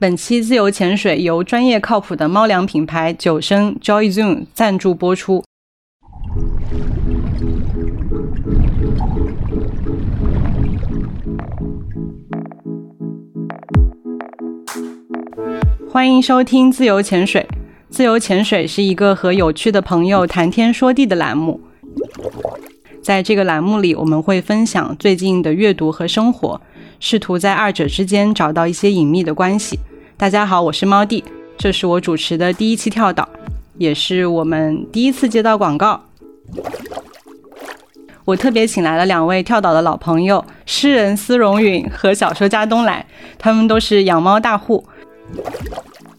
本期自由潜水由专业靠谱的猫粮品牌九升 Joy Zoom 赞助播出。欢迎收听自由潜水。自由潜水是一个和有趣的朋友谈天说地的栏目。在这个栏目里，我们会分享最近的阅读和生活，试图在二者之间找到一些隐秘的关系。大家好，我是猫弟，这是我主持的第一期跳岛，也是我们第一次接到广告。我特别请来了两位跳岛的老朋友，诗人司荣允和小说家东来，他们都是养猫大户。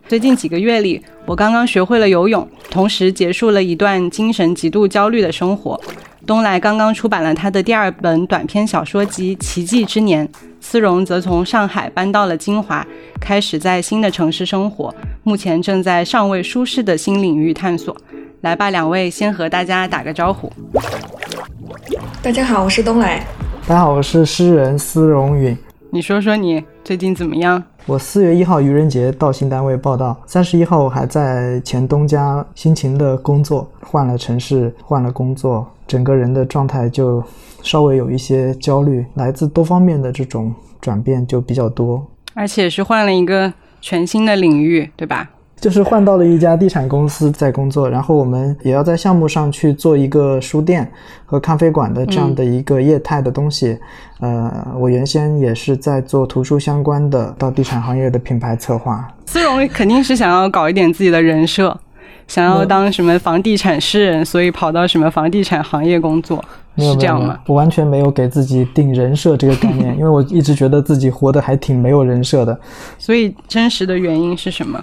最近几个月里，我刚刚学会了游泳，同时结束了一段精神极度焦虑的生活。东来刚刚出版了他的第二本短篇小说集《奇迹之年》，思荣则从上海搬到了金华，开始在新的城市生活，目前正在尚未舒适的新领域探索。来吧，两位先和大家打个招呼。大家好，我是东来。大家好，我是诗人思荣允。你说说你最近怎么样？我四月一号愚人节到新单位报道，三十一号我还在前东家辛勤的工作，换了城市，换了工作，整个人的状态就稍微有一些焦虑，来自多方面的这种转变就比较多，而且是换了一个全新的领域，对吧？就是换到了一家地产公司在工作，然后我们也要在项目上去做一个书店和咖啡馆的这样的一个业态的东西。呃，我原先也是在做图书相关的，到地产行业的品牌策划。思荣肯定是想要搞一点自己的人设，想要当什么房地产诗人，所以跑到什么房地产行业工作，是这样吗？我完全没有给自己定人设这个概念，因为我一直觉得自己活得还挺没有人设的。所以真实的原因是什么？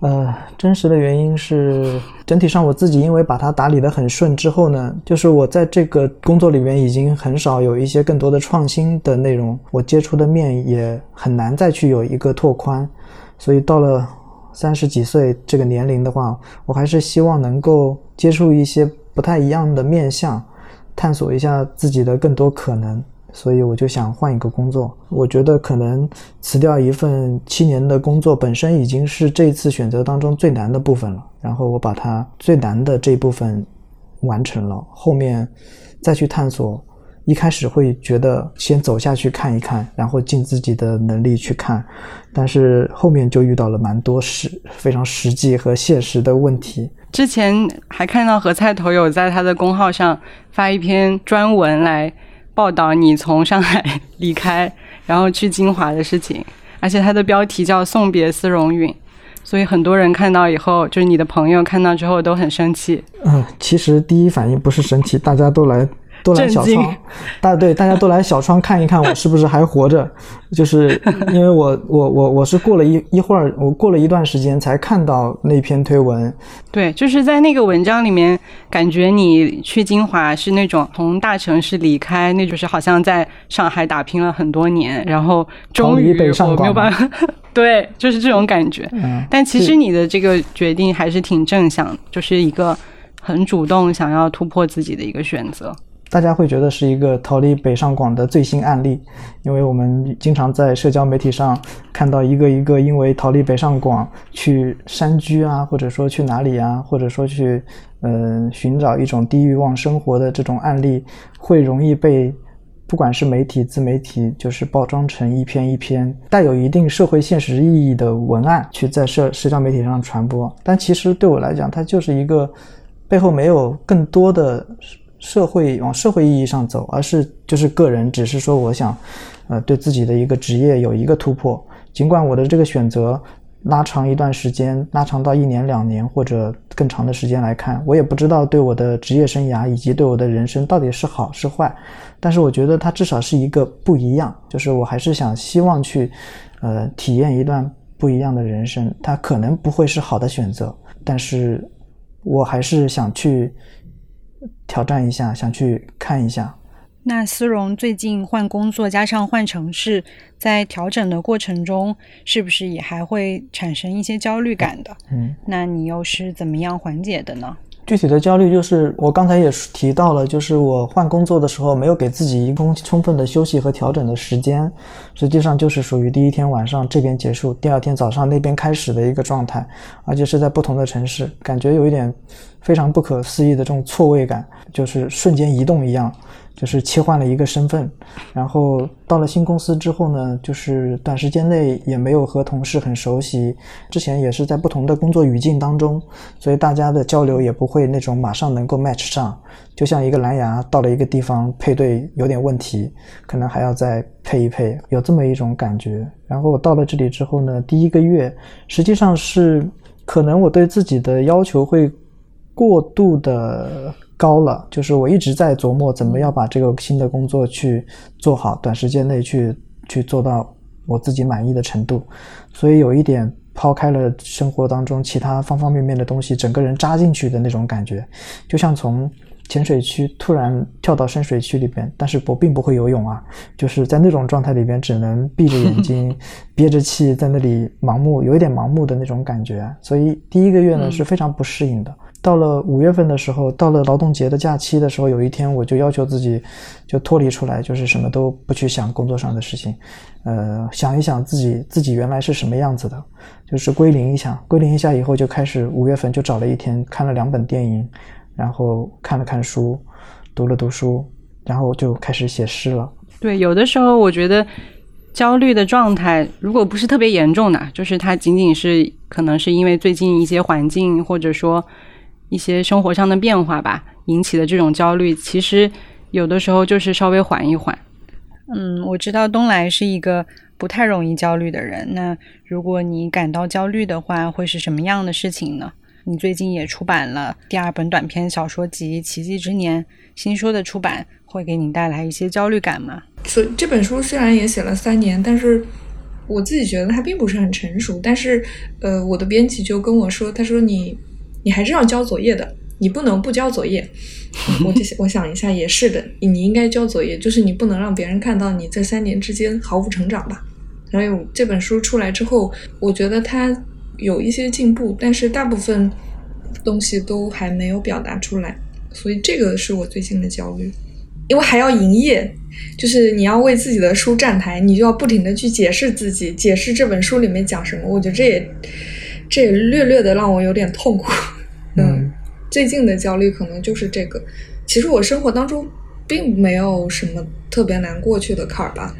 呃，真实的原因是，整体上我自己因为把它打理得很顺之后呢，就是我在这个工作里面已经很少有一些更多的创新的内容，我接触的面也很难再去有一个拓宽，所以到了三十几岁这个年龄的话，我还是希望能够接触一些不太一样的面相，探索一下自己的更多可能。所以我就想换一个工作，我觉得可能辞掉一份七年的工作本身已经是这次选择当中最难的部分了。然后我把它最难的这一部分完成了，后面再去探索。一开始会觉得先走下去看一看，然后尽自己的能力去看，但是后面就遇到了蛮多实非常实际和现实的问题。之前还看到何菜头有在他的公号上发一篇专文来。报道你从上海离开，然后去金华的事情，而且它的标题叫“送别思荣允”，所以很多人看到以后，就是你的朋友看到之后都很生气。嗯，其实第一反应不是生气，大家都来。都来小窗，大对大家都来小窗看一看我是不是还活着，就是因为我我我我是过了一一会儿，我过了一段时间才看到那篇推文。对，就是在那个文章里面，感觉你去金华是那种从大城市离开，那就是好像在上海打拼了很多年，然后终于我没有办法，对，就是这种感觉。嗯，但其实你的这个决定还是挺正向，就是一个很主动想要突破自己的一个选择。大家会觉得是一个逃离北上广的最新案例，因为我们经常在社交媒体上看到一个一个因为逃离北上广去山居啊，或者说去哪里啊，或者说去嗯寻找一种低欲望生活的这种案例，会容易被不管是媒体、自媒体，就是包装成一篇一篇带有一定社会现实意义的文案，去在社社交媒体上传播。但其实对我来讲，它就是一个背后没有更多的。社会往社会意义上走，而是就是个人，只是说我想，呃，对自己的一个职业有一个突破。尽管我的这个选择拉长一段时间，拉长到一年、两年或者更长的时间来看，我也不知道对我的职业生涯以及对我的人生到底是好是坏。但是我觉得它至少是一个不一样，就是我还是想希望去，呃，体验一段不一样的人生。它可能不会是好的选择，但是我还是想去。挑战一下，想去看一下。那思荣最近换工作，加上换城市，在调整的过程中，是不是也还会产生一些焦虑感的？嗯，那你又是怎么样缓解的呢？具体的焦虑就是我刚才也提到了，就是我换工作的时候没有给自己一充充分的休息和调整的时间，实际上就是属于第一天晚上这边结束，第二天早上那边开始的一个状态，而且是在不同的城市，感觉有一点非常不可思议的这种错位感，就是瞬间移动一样。就是切换了一个身份，然后到了新公司之后呢，就是短时间内也没有和同事很熟悉，之前也是在不同的工作语境当中，所以大家的交流也不会那种马上能够 match 上，就像一个蓝牙到了一个地方配对有点问题，可能还要再配一配，有这么一种感觉。然后我到了这里之后呢，第一个月实际上是可能我对自己的要求会过度的。高了，就是我一直在琢磨怎么要把这个新的工作去做好，短时间内去去做到我自己满意的程度，所以有一点抛开了生活当中其他方方面面的东西，整个人扎进去的那种感觉，就像从浅水区突然跳到深水区里边，但是我并不会游泳啊，就是在那种状态里边，只能闭着眼睛 憋着气在那里盲目，有一点盲目的那种感觉，所以第一个月呢是非常不适应的。到了五月份的时候，到了劳动节的假期的时候，有一天我就要求自己，就脱离出来，就是什么都不去想工作上的事情，呃，想一想自己自己原来是什么样子的，就是归零一下，归零一下以后就开始五月份就找了一天看了两本电影，然后看了看书，读了读书，然后就开始写诗了。对，有的时候我觉得焦虑的状态，如果不是特别严重的，就是它仅仅是可能是因为最近一些环境或者说。一些生活上的变化吧引起的这种焦虑，其实有的时候就是稍微缓一缓。嗯，我知道东来是一个不太容易焦虑的人。那如果你感到焦虑的话，会是什么样的事情呢？你最近也出版了第二本短篇小说集《奇迹之年》，新书的出版会给你带来一些焦虑感吗？所以这本书虽然也写了三年，但是我自己觉得它并不是很成熟。但是，呃，我的编辑就跟我说，他说你。你还是要交作业的，你不能不交作业。我就我想一下，也是的，你应该交作业，就是你不能让别人看到你这三年之间毫无成长吧。然后这本书出来之后，我觉得它有一些进步，但是大部分东西都还没有表达出来，所以这个是我最近的焦虑。因为还要营业，就是你要为自己的书站台，你就要不停的去解释自己，解释这本书里面讲什么。我觉得这也这也略略的让我有点痛苦。嗯，最近的焦虑可能就是这个。其实我生活当中并没有什么特别难过去的坎儿吧。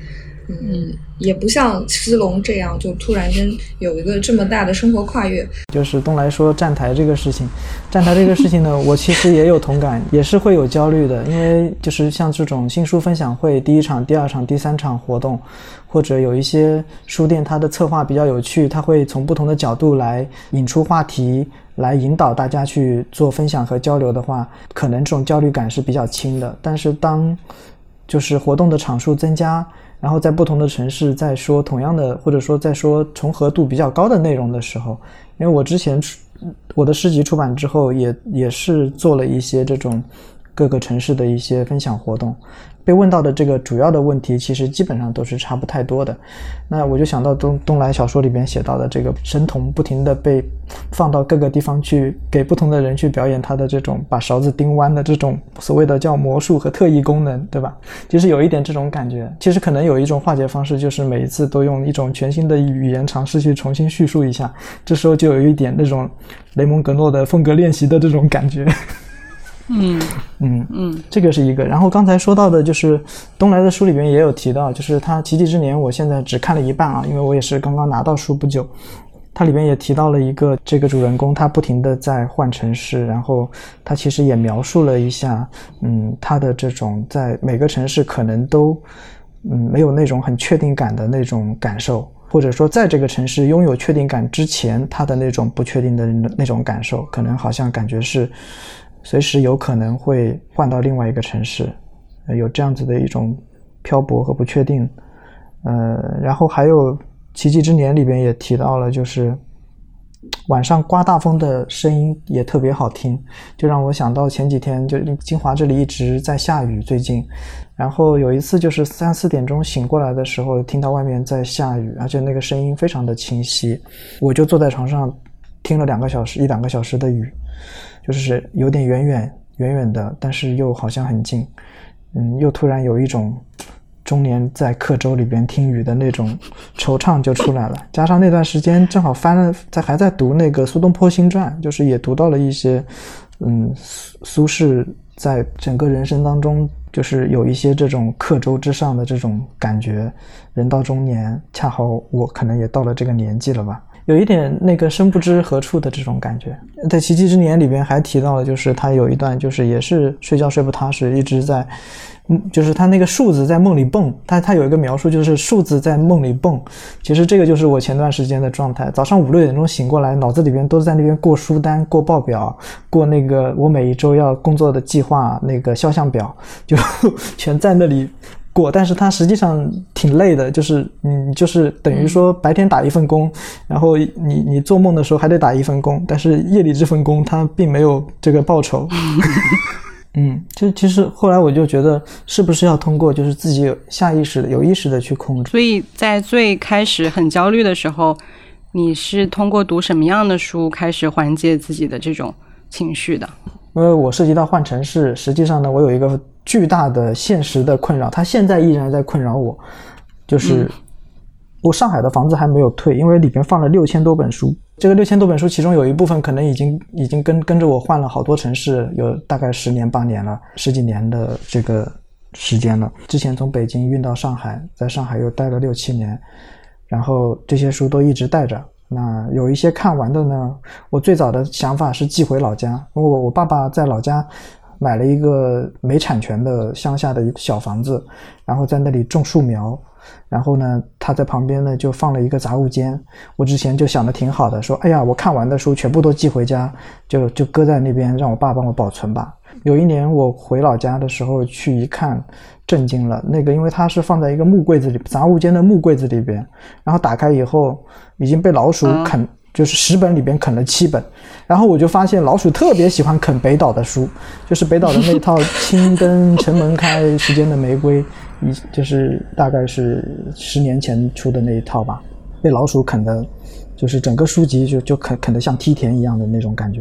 嗯，也不像斯龙这样，就突然间有一个这么大的生活跨越。就是东来说站台这个事情，站台这个事情呢，我其实也有同感，也是会有焦虑的。因为就是像这种新书分享会，第一场、第二场、第三场活动，或者有一些书店，它的策划比较有趣，它会从不同的角度来引出话题。来引导大家去做分享和交流的话，可能这种焦虑感是比较轻的。但是当就是活动的场数增加，然后在不同的城市在说同样的，或者说在说重合度比较高的内容的时候，因为我之前出我的诗集出版之后，也也是做了一些这种各个城市的一些分享活动。被问到的这个主要的问题，其实基本上都是差不太多的。那我就想到东东来小说里边写到的这个神童，不停的被放到各个地方去，给不同的人去表演他的这种把勺子钉弯的这种所谓的叫魔术和特异功能，对吧？其实有一点这种感觉。其实可能有一种化解方式，就是每一次都用一种全新的语言尝试去重新叙述一下。这时候就有一点那种雷蒙格诺的风格练习的这种感觉。嗯嗯嗯，这个是一个。然后刚才说到的，就是东来的书里边也有提到，就是他《奇迹之年》，我现在只看了一半啊，因为我也是刚刚拿到书不久。它里边也提到了一个这个主人公，他不停的在换城市，然后他其实也描述了一下，嗯，他的这种在每个城市可能都嗯没有那种很确定感的那种感受，或者说在这个城市拥有确定感之前，他的那种不确定的那种感受，可能好像感觉是。随时有可能会换到另外一个城市，有这样子的一种漂泊和不确定。呃，然后还有《奇迹之年》里边也提到了，就是晚上刮大风的声音也特别好听，就让我想到前几天就金华这里一直在下雨，最近，然后有一次就是三四点钟醒过来的时候，听到外面在下雨，而且那个声音非常的清晰，我就坐在床上。听了两个小时一两个小时的雨，就是有点远远远远的，但是又好像很近，嗯，又突然有一种中年在刻舟里边听雨的那种惆怅就出来了。加上那段时间正好翻了，在还在读那个《苏东坡新传》，就是也读到了一些，嗯，苏苏轼在整个人生当中。就是有一些这种刻舟之上的这种感觉，人到中年，恰好我可能也到了这个年纪了吧，有一点那个生不知何处的这种感觉。在《奇迹之年》里边还提到了，就是他有一段就是也是睡觉睡不踏实，一直在。嗯，就是他那个数字在梦里蹦，他他有一个描述，就是数字在梦里蹦。其实这个就是我前段时间的状态，早上五六点钟醒过来，脑子里边都在那边过书单、过报表、过那个我每一周要工作的计划那个肖像表，就全在那里过。但是它实际上挺累的，就是你，就是等于说白天打一份工，然后你你做梦的时候还得打一份工，但是夜里这份工它并没有这个报酬。嗯，就其实后来我就觉得，是不是要通过就是自己有下意识的、有意识的去控制？所以在最开始很焦虑的时候，你是通过读什么样的书开始缓解自己的这种情绪的？因为我涉及到换城市，实际上呢，我有一个巨大的现实的困扰，它现在依然在困扰我，就是我上海的房子还没有退，因为里边放了六千多本书。这个六千多本书，其中有一部分可能已经已经跟跟着我换了好多城市，有大概十年八年了，十几年的这个时间了。之前从北京运到上海，在上海又待了六七年，然后这些书都一直带着。那有一些看完的呢，我最早的想法是寄回老家，因为我我爸爸在老家买了一个没产权的乡下的一个小房子，然后在那里种树苗。然后呢，他在旁边呢就放了一个杂物间。我之前就想的挺好的，说，哎呀，我看完的书全部都寄回家，就就搁在那边，让我爸帮我保存吧。有一年我回老家的时候去一看，震惊了。那个因为它是放在一个木柜子里，杂物间的木柜子里边，然后打开以后已经被老鼠啃，就是十本里边啃了七本。然后我就发现老鼠特别喜欢啃北岛的书，就是北岛的那 套《青灯城门开，时间的玫瑰》。一就是大概是十年前出的那一套吧，被老鼠啃的，就是整个书籍就就啃啃得像梯田一样的那种感觉。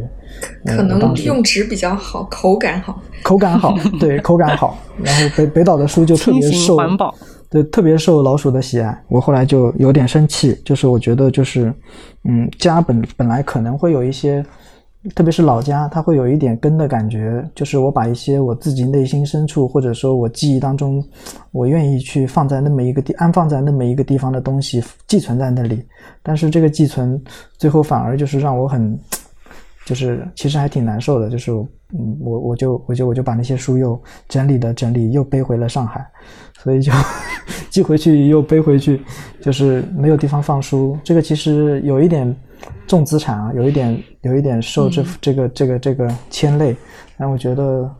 可能用纸比较好，口感好，口感好，对，口感好。然后北北岛的书就特别受，对，特别受老鼠的喜爱。我后来就有点生气，就是我觉得就是，嗯，家本本来可能会有一些。特别是老家，它会有一点根的感觉，就是我把一些我自己内心深处，或者说我记忆当中，我愿意去放在那么一个地，安放在那么一个地方的东西寄存在那里，但是这个寄存最后反而就是让我很，就是其实还挺难受的，就是嗯，我我就我就我就把那些书又整理了整理，又背回了上海，所以就寄回去又背回去，就是没有地方放书，这个其实有一点。重资产啊，有一点，有一点受这这个这个这个牵累，但我觉得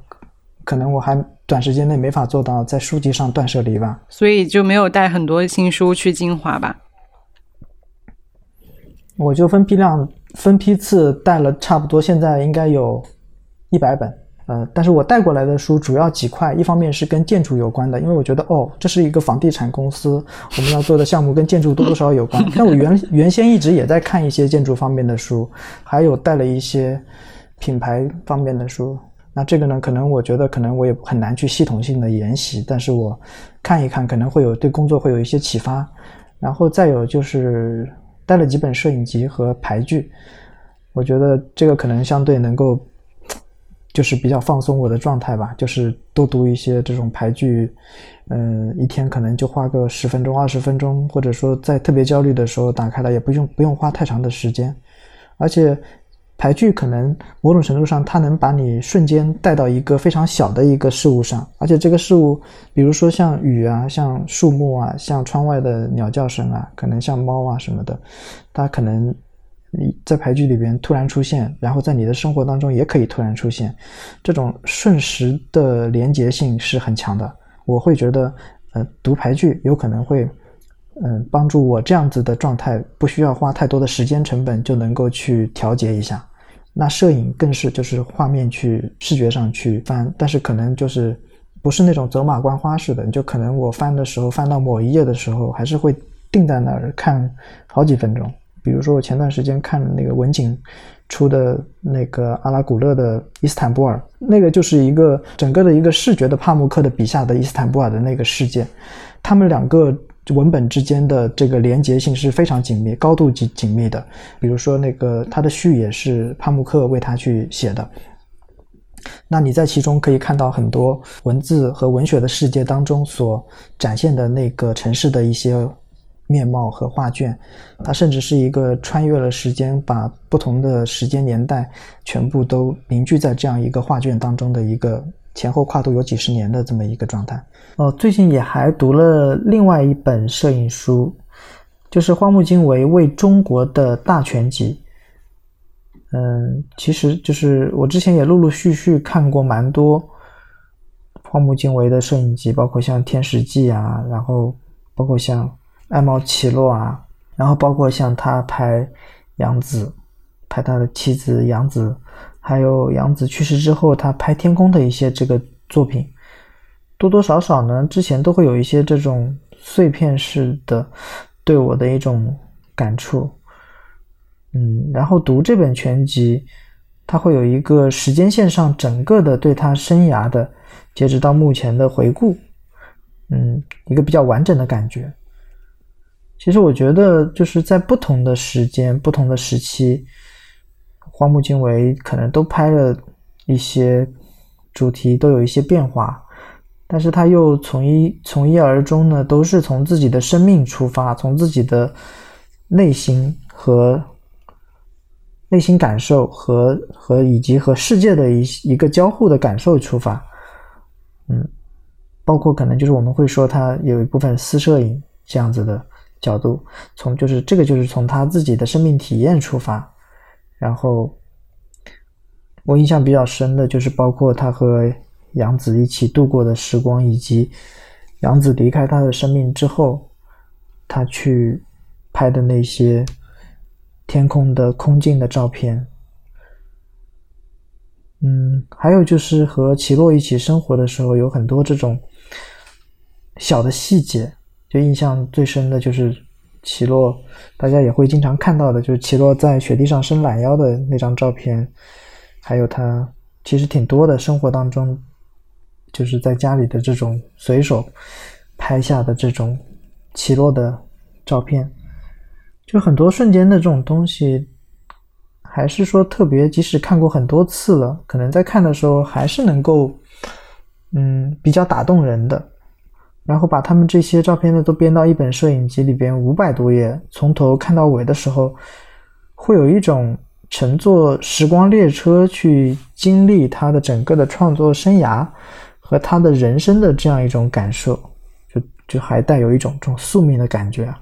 可能我还短时间内没法做到在书籍上断舍离吧。所以就没有带很多新书去金华吧？我就分批量、分批次带了差不多，现在应该有一百本。呃，但是我带过来的书主要几块，一方面是跟建筑有关的，因为我觉得哦，这是一个房地产公司，我们要做的项目跟建筑多多少少有关。但我原原先一直也在看一些建筑方面的书，还有带了一些品牌方面的书。那这个呢，可能我觉得可能我也很难去系统性的研习，但是我看一看可能会有对工作会有一些启发。然后再有就是带了几本摄影集和排剧，我觉得这个可能相对能够。就是比较放松我的状态吧，就是多读一些这种牌剧，嗯，一天可能就花个十分钟、二十分钟，或者说在特别焦虑的时候打开来，也不用不用花太长的时间。而且牌剧可能某种程度上，它能把你瞬间带到一个非常小的一个事物上，而且这个事物，比如说像雨啊、像树木啊、像窗外的鸟叫声啊，可能像猫啊什么的，它可能。你在牌剧里边突然出现，然后在你的生活当中也可以突然出现，这种瞬时的连结性是很强的。我会觉得，呃，读牌剧有可能会，嗯，帮助我这样子的状态，不需要花太多的时间成本就能够去调节一下。那摄影更是就是画面去视觉上去翻，但是可能就是不是那种走马观花式的，就可能我翻的时候翻到某一页的时候，还是会定在那儿看好几分钟。比如说我前段时间看那个文景出的那个阿拉古勒的伊斯坦布尔，那个就是一个整个的一个视觉的帕慕克的笔下的伊斯坦布尔的那个世界，他们两个文本之间的这个连结性是非常紧密、高度紧紧密的。比如说那个他的序也是帕慕克为他去写的。那你在其中可以看到很多文字和文学的世界当中所展现的那个城市的一些面貌和画卷，它甚至是一个穿越了时间，把不同的时间年代全部都凝聚在这样一个画卷当中的一个前后跨度有几十年的这么一个状态。哦，最近也还读了另外一本摄影书，就是荒木经惟为中国的大全集。嗯，其实就是我之前也陆陆续续看过蛮多荒木经惟的摄影集，包括像《天使记》啊，然后包括像《爱猫奇洛》啊，然后包括像他拍杨子，拍他的妻子杨子，还有杨子去世之后他拍天空的一些这个作品，多多少少呢，之前都会有一些这种碎片式的对我的一种感触。嗯，然后读这本全集，它会有一个时间线上整个的对他生涯的，截止到目前的回顾，嗯，一个比较完整的感觉。其实我觉得就是在不同的时间、不同的时期，荒木经惟可能都拍了一些主题，都有一些变化，但是他又从一从一而终呢，都是从自己的生命出发，从自己的内心和。内心感受和和以及和世界的一一个交互的感受出发，嗯，包括可能就是我们会说他有一部分私摄影这样子的角度，从就是这个就是从他自己的生命体验出发，然后我印象比较深的就是包括他和杨子一起度过的时光，以及杨子离开他的生命之后，他去拍的那些。天空的空镜的照片，嗯，还有就是和奇洛一起生活的时候，有很多这种小的细节，就印象最深的就是奇洛，大家也会经常看到的，就是奇洛在雪地上伸懒腰的那张照片，还有他其实挺多的生活当中，就是在家里的这种随手拍下的这种奇洛的照片。就很多瞬间的这种东西，还是说特别，即使看过很多次了，可能在看的时候还是能够，嗯，比较打动人的。然后把他们这些照片呢都编到一本摄影集里边，五百多页，从头看到尾的时候，会有一种乘坐时光列车去经历他的整个的创作生涯和他的人生的这样一种感受，就就还带有一种这种宿命的感觉。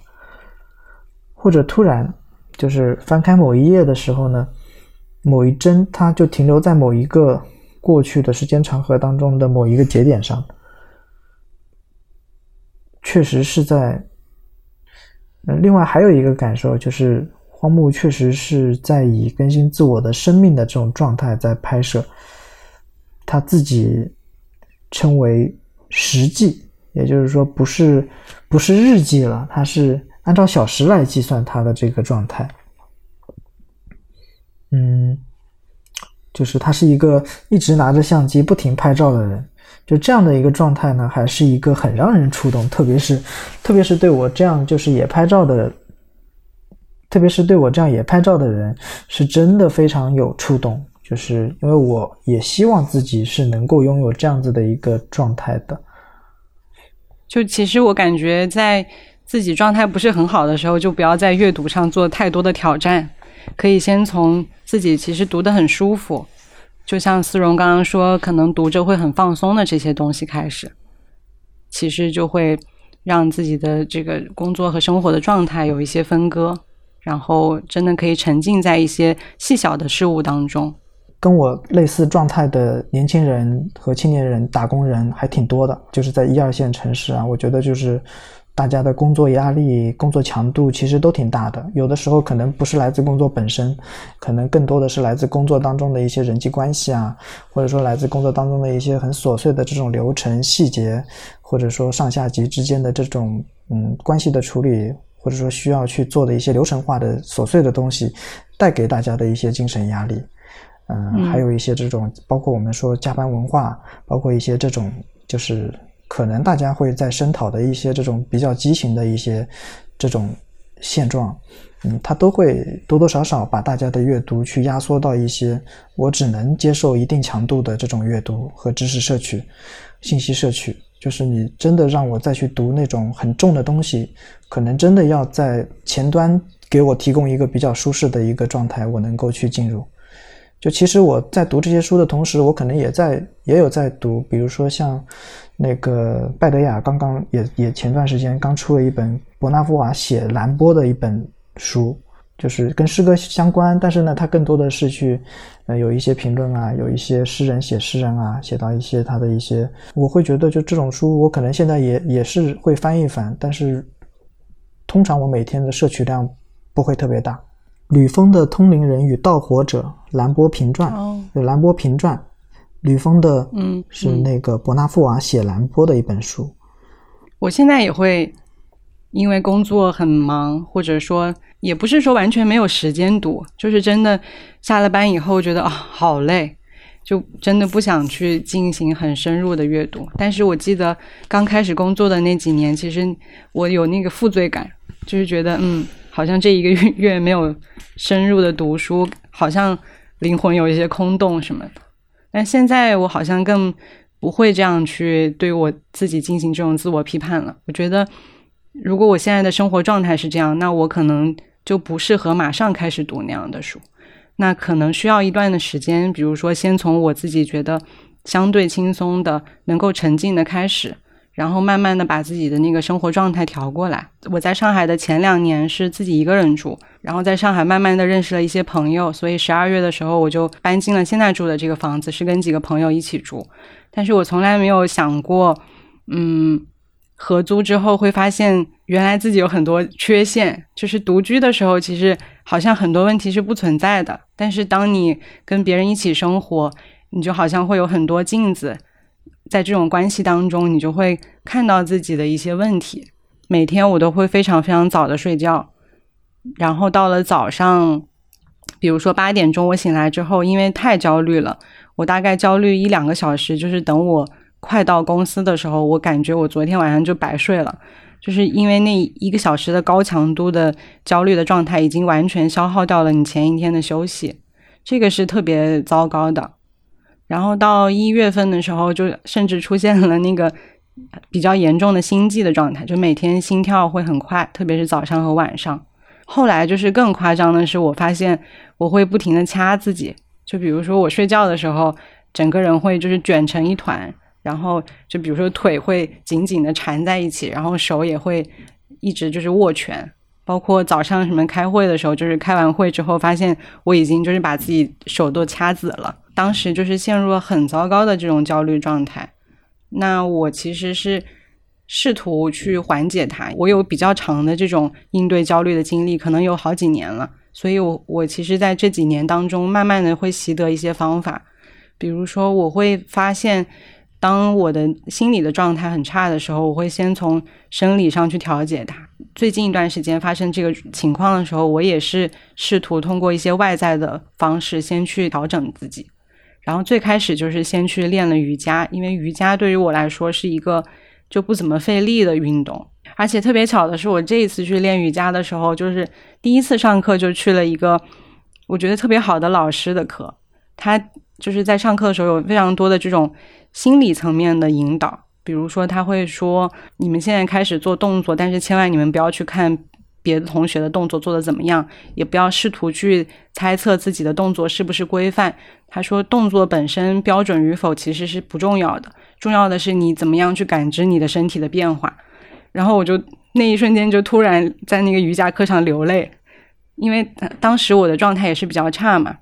或者突然，就是翻开某一页的时候呢，某一帧它就停留在某一个过去的时间长河当中的某一个节点上，确实是在。呃，另外还有一个感受就是，荒木确实是在以更新自我的生命的这种状态在拍摄，他自己称为实际，也就是说不是不是日记了，他是。按照小时来计算他的这个状态，嗯，就是他是一个一直拿着相机不停拍照的人，就这样的一个状态呢，还是一个很让人触动，特别是特别是对我这样就是也拍照的，特别是对我这样也拍照的人，是真的非常有触动，就是因为我也希望自己是能够拥有这样子的一个状态的。就其实我感觉在。自己状态不是很好的时候，就不要在阅读上做太多的挑战，可以先从自己其实读得很舒服，就像思荣刚刚说，可能读着会很放松的这些东西开始，其实就会让自己的这个工作和生活的状态有一些分割，然后真的可以沉浸在一些细小的事物当中。跟我类似状态的年轻人和青年人、打工人还挺多的，就是在一二线城市啊，我觉得就是。大家的工作压力、工作强度其实都挺大的，有的时候可能不是来自工作本身，可能更多的是来自工作当中的一些人际关系啊，或者说来自工作当中的一些很琐碎的这种流程细节，或者说上下级之间的这种嗯关系的处理，或者说需要去做的一些流程化的琐碎的东西，带给大家的一些精神压力。嗯，还有一些这种，包括我们说加班文化，包括一些这种，就是可能大家会在声讨的一些这种比较畸形的一些这种现状，嗯，它都会多多少少把大家的阅读去压缩到一些我只能接受一定强度的这种阅读和知识摄取、信息摄取。就是你真的让我再去读那种很重的东西，可能真的要在前端给我提供一个比较舒适的一个状态，我能够去进入。就其实我在读这些书的同时，我可能也在也有在读，比如说像那个拜德雅刚刚也也前段时间刚出了一本伯纳夫瓦写兰波的一本书，就是跟诗歌相关，但是呢，他更多的是去呃有一些评论啊，有一些诗人写诗人啊，写到一些他的一些，我会觉得就这种书，我可能现在也也是会翻一翻，但是通常我每天的摄取量不会特别大。吕峰的《通灵人与盗火者》兰波评传，有兰波评传。吕峰的，嗯，是那个伯纳夫瓦写兰波的一本书。我现在也会因为工作很忙，或者说也不是说完全没有时间读，就是真的下了班以后觉得啊好累，就真的不想去进行很深入的阅读。但是我记得刚开始工作的那几年，其实我有那个负罪感，就是觉得嗯。好像这一个月没有深入的读书，好像灵魂有一些空洞什么的。但现在我好像更不会这样去对我自己进行这种自我批判了。我觉得，如果我现在的生活状态是这样，那我可能就不适合马上开始读那样的书。那可能需要一段的时间，比如说先从我自己觉得相对轻松的、能够沉浸的开始。然后慢慢的把自己的那个生活状态调过来。我在上海的前两年是自己一个人住，然后在上海慢慢的认识了一些朋友，所以十二月的时候我就搬进了现在住的这个房子，是跟几个朋友一起住。但是我从来没有想过，嗯，合租之后会发现原来自己有很多缺陷。就是独居的时候，其实好像很多问题是不存在的，但是当你跟别人一起生活，你就好像会有很多镜子。在这种关系当中，你就会看到自己的一些问题。每天我都会非常非常早的睡觉，然后到了早上，比如说八点钟我醒来之后，因为太焦虑了，我大概焦虑一两个小时，就是等我快到公司的时候，我感觉我昨天晚上就白睡了，就是因为那一个小时的高强度的焦虑的状态，已经完全消耗掉了你前一天的休息，这个是特别糟糕的。然后到一月份的时候，就甚至出现了那个比较严重的心悸的状态，就每天心跳会很快，特别是早上和晚上。后来就是更夸张的是，我发现我会不停的掐自己，就比如说我睡觉的时候，整个人会就是卷成一团，然后就比如说腿会紧紧的缠在一起，然后手也会一直就是握拳。包括早上什么开会的时候，就是开完会之后，发现我已经就是把自己手都掐紫了。当时就是陷入了很糟糕的这种焦虑状态。那我其实是试图去缓解它。我有比较长的这种应对焦虑的经历，可能有好几年了。所以，我我其实在这几年当中，慢慢的会习得一些方法。比如说，我会发现，当我的心理的状态很差的时候，我会先从生理上去调节它。最近一段时间发生这个情况的时候，我也是试图通过一些外在的方式先去调整自己。然后最开始就是先去练了瑜伽，因为瑜伽对于我来说是一个就不怎么费力的运动，而且特别巧的是，我这一次去练瑜伽的时候，就是第一次上课就去了一个我觉得特别好的老师的课，他就是在上课的时候有非常多的这种心理层面的引导，比如说他会说你们现在开始做动作，但是千万你们不要去看。别的同学的动作做得怎么样，也不要试图去猜测自己的动作是不是规范。他说，动作本身标准与否其实是不重要的，重要的是你怎么样去感知你的身体的变化。然后我就那一瞬间就突然在那个瑜伽课上流泪，因为当时我的状态也是比较差嘛。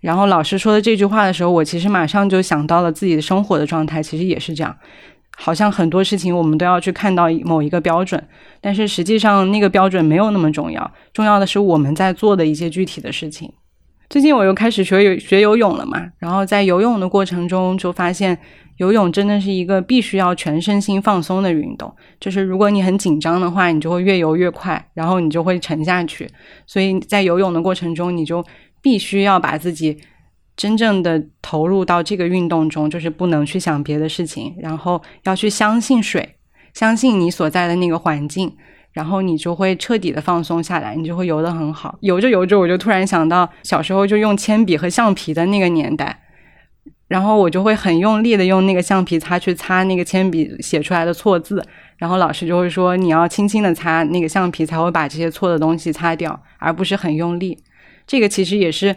然后老师说的这句话的时候，我其实马上就想到了自己的生活的状态，其实也是这样。好像很多事情我们都要去看到某一个标准，但是实际上那个标准没有那么重要，重要的是我们在做的一些具体的事情。最近我又开始学游学游泳了嘛，然后在游泳的过程中就发现游泳真的是一个必须要全身心放松的运动。就是如果你很紧张的话，你就会越游越快，然后你就会沉下去。所以在游泳的过程中，你就必须要把自己真正的投入到这个运动中，就是不能去想别的事情，然后要去相信水，相信你所在的那个环境。然后你就会彻底的放松下来，你就会游得很好。游着游着，我就突然想到小时候就用铅笔和橡皮的那个年代，然后我就会很用力的用那个橡皮擦去擦那个铅笔写出来的错字，然后老师就会说你要轻轻的擦那个橡皮才会把这些错的东西擦掉，而不是很用力。这个其实也是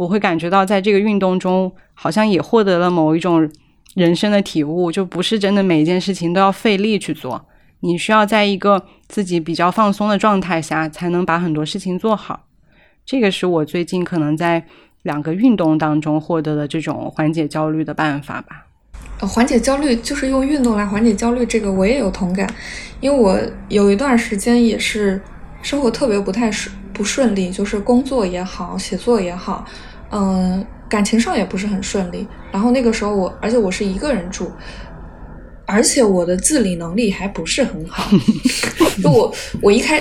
我会感觉到在这个运动中好像也获得了某一种人生的体悟，就不是真的每一件事情都要费力去做。你需要在一个自己比较放松的状态下，才能把很多事情做好。这个是我最近可能在两个运动当中获得的这种缓解焦虑的办法吧。缓解焦虑就是用运动来缓解焦虑，这个我也有同感。因为我有一段时间也是生活特别不太顺不顺利，就是工作也好，写作也好，嗯，感情上也不是很顺利。然后那个时候我，而且我是一个人住。而且我的自理能力还不是很好，就我我一开，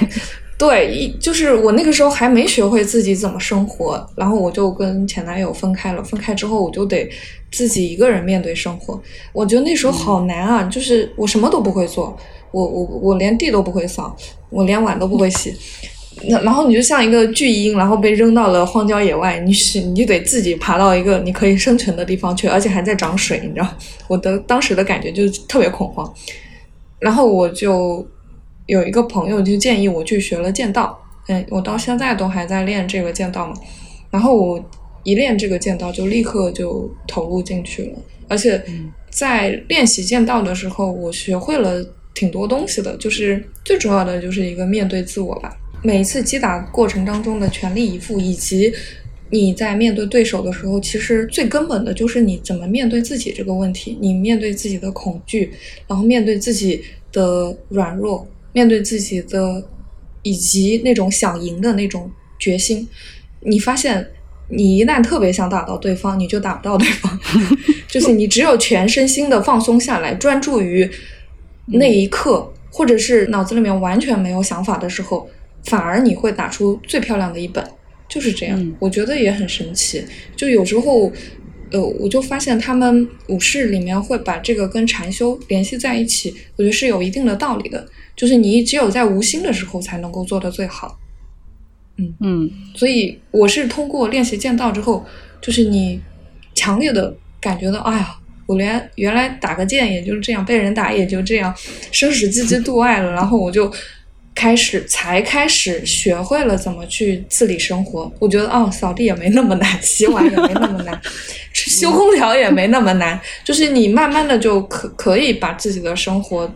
对一就是我那个时候还没学会自己怎么生活，然后我就跟前男友分开了。分开之后，我就得自己一个人面对生活。我觉得那时候好难啊，就是我什么都不会做，我我我连地都不会扫，我连碗都不会洗。那然后你就像一个巨婴，然后被扔到了荒郊野外，你是你就得自己爬到一个你可以生存的地方去，而且还在涨水，你知道？我的当时的感觉就是特别恐慌。然后我就有一个朋友就建议我去学了剑道，嗯，我到现在都还在练这个剑道嘛。然后我一练这个剑道，就立刻就投入进去了，而且在练习剑道的时候，我学会了挺多东西的，就是最主要的就是一个面对自我吧。每一次击打过程当中的全力以赴，以及你在面对对手的时候，其实最根本的就是你怎么面对自己这个问题。你面对自己的恐惧，然后面对自己的软弱，面对自己的以及那种想赢的那种决心。你发现，你一旦特别想打到对方，你就打不到对方。就是你只有全身心的放松下来，专注于那一刻，或者是脑子里面完全没有想法的时候。反而你会打出最漂亮的一本，就是这样。我觉得也很神奇。就有时候，呃，我就发现他们武士里面会把这个跟禅修联系在一起，我觉得是有一定的道理的。就是你只有在无心的时候才能够做的最好。嗯嗯。所以我是通过练习剑道之后，就是你强烈的感觉到，哎呀，我连原来打个剑也就是这样，被人打也就这样，生死之间度外了，然后我就。开始才开始学会了怎么去自理生活，我觉得哦，扫地也没那么难，洗碗也没那么难，修空调也没那么难，就是你慢慢的就可可以把自己的生活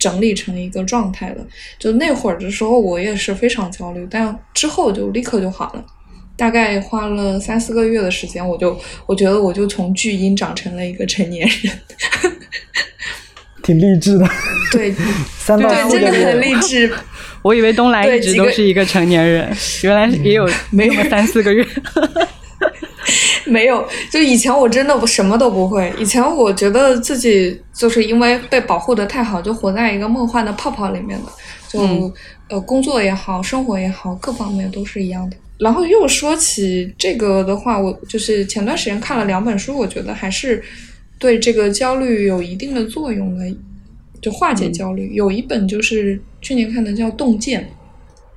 整理成一个状态了。就那会儿的时候，我也是非常焦虑，但之后就立刻就好了，大概花了三四个月的时间，我就我觉得我就从巨婴长成了一个成年人。挺励志的，对，三到四个月，很励志。我以为东来一直都是一个成年人，原来也有没有三四个月。没有，就以前我真的我什么都不会。以前我觉得自己就是因为被保护的太好，就活在一个梦幻的泡泡里面的。就呃，工作也好，生活也好，各方面都是一样的。然后又说起这个的话，我就是前段时间看了两本书，我觉得还是。对这个焦虑有一定的作用的，就化解焦虑。有一本就是去年看的，叫《洞见》。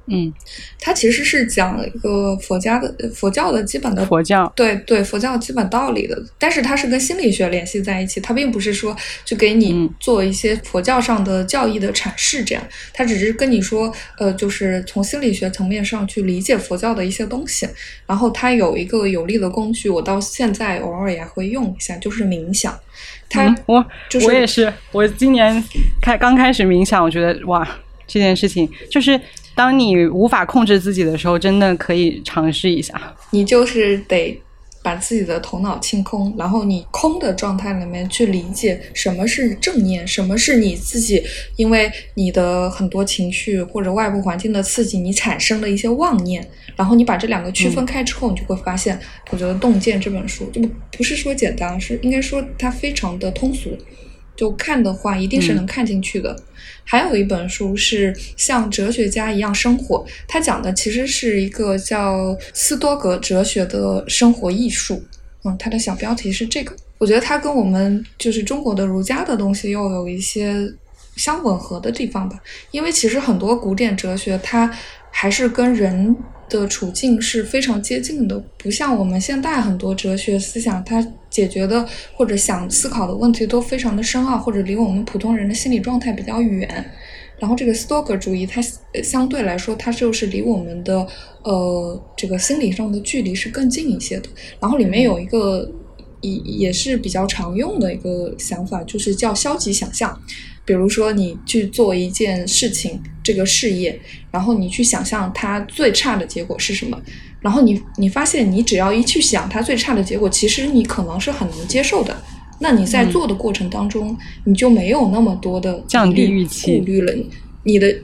嗯，它其实是讲一个佛家的佛教的基本的佛教，对对佛教基本道理的，但是它是跟心理学联系在一起，它并不是说就给你做一些佛教上的教义的阐释，这样，它只是跟你说，呃，就是从心理学层面上去理解佛教的一些东西。然后它有一个有力的工具，我到现在偶尔也会用一下，就是冥想。它我就是我也是，我今年开刚开始冥想，我觉得哇，这件事情就是。当你无法控制自己的时候，真的可以尝试一下。你就是得把自己的头脑清空，然后你空的状态里面去理解什么是正念，什么是你自己因为你的很多情绪或者外部环境的刺激，你产生的一些妄念，然后你把这两个区分开之后，你就会发现，我觉得《洞见》这本书就不是说简单，是应该说它非常的通俗。就看的话，一定是能看进去的。还有一本书是像哲学家一样生活，它讲的其实是一个叫斯多格哲学的生活艺术。嗯，它的小标题是这个。我觉得它跟我们就是中国的儒家的东西又有一些相吻合的地方吧。因为其实很多古典哲学它还是跟人。的处境是非常接近的，不像我们现代很多哲学思想，它解决的或者想思考的问题都非常的深奥，或者离我们普通人的心理状态比较远。然后这个斯多葛主义，它相对来说，它就是离我们的呃这个心理上的距离是更近一些的。然后里面有一个也也是比较常用的一个想法，就是叫消极想象。比如说，你去做一件事情，这个事业，然后你去想象它最差的结果是什么，然后你你发现，你只要一去想它最差的结果，其实你可能是很能接受的。那你在做的过程当中，你就没有那么多的降低预期顾虑了。你的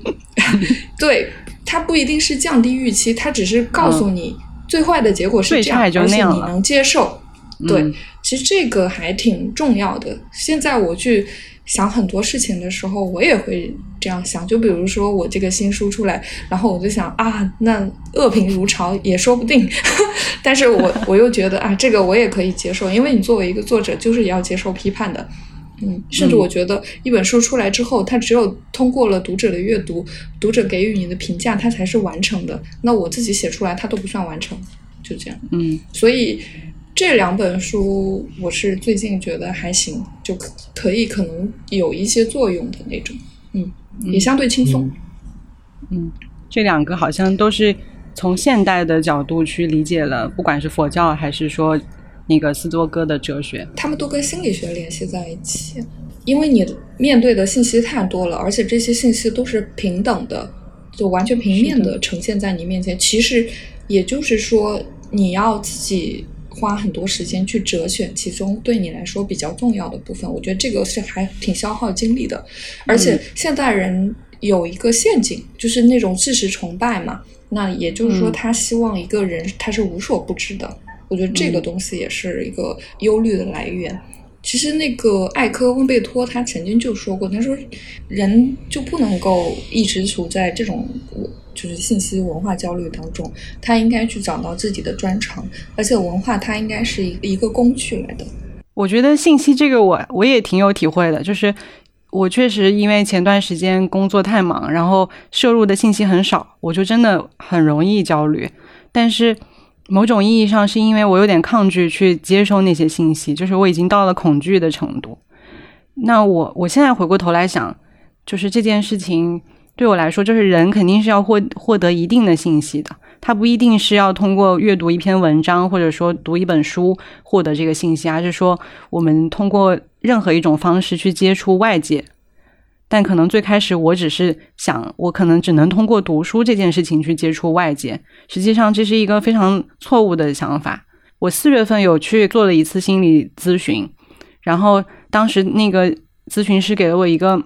对它不一定是降低预期，它只是告诉你最坏的结果是这样，而且你能接受。对，其实这个还挺重要的。现在我去。想很多事情的时候，我也会这样想。就比如说我这个新书出来，然后我就想啊，那恶评如潮也说不定。但是我我又觉得啊，这个我也可以接受，因为你作为一个作者，就是也要接受批判的。嗯，甚至我觉得一本书出来之后，它只有通过了读者的阅读，读者给予你的评价，它才是完成的。那我自己写出来，它都不算完成，就这样。嗯，所以。这两本书我是最近觉得还行，就可可以可能有一些作用的那种，嗯，也相对轻松。嗯，这两个好像都是从现代的角度去理解了，不管是佛教还是说那个斯多哥的哲学，他们都跟心理学联系在一起，因为你面对的信息太多了，而且这些信息都是平等的，就完全平面的呈现在你面前。其实也就是说，你要自己。花很多时间去折选其中对你来说比较重要的部分，我觉得这个是还挺消耗精力的。而且现代人有一个陷阱，就是那种知识崇拜嘛。那也就是说，他希望一个人他是无所不知的。我觉得这个东西也是一个忧虑的来源。其实那个艾科翁贝托他曾经就说过，他说人就不能够一直处在这种。就是信息文化焦虑当中，他应该去找到自己的专长，而且文化它应该是一一个工具来的。我觉得信息这个我我也挺有体会的，就是我确实因为前段时间工作太忙，然后摄入的信息很少，我就真的很容易焦虑。但是某种意义上是因为我有点抗拒去接收那些信息，就是我已经到了恐惧的程度。那我我现在回过头来想，就是这件事情。对我来说，就是人肯定是要获获得一定的信息的，他不一定是要通过阅读一篇文章或者说读一本书获得这个信息，而是说我们通过任何一种方式去接触外界。但可能最开始我只是想，我可能只能通过读书这件事情去接触外界，实际上这是一个非常错误的想法。我四月份有去做了一次心理咨询，然后当时那个咨询师给了我一个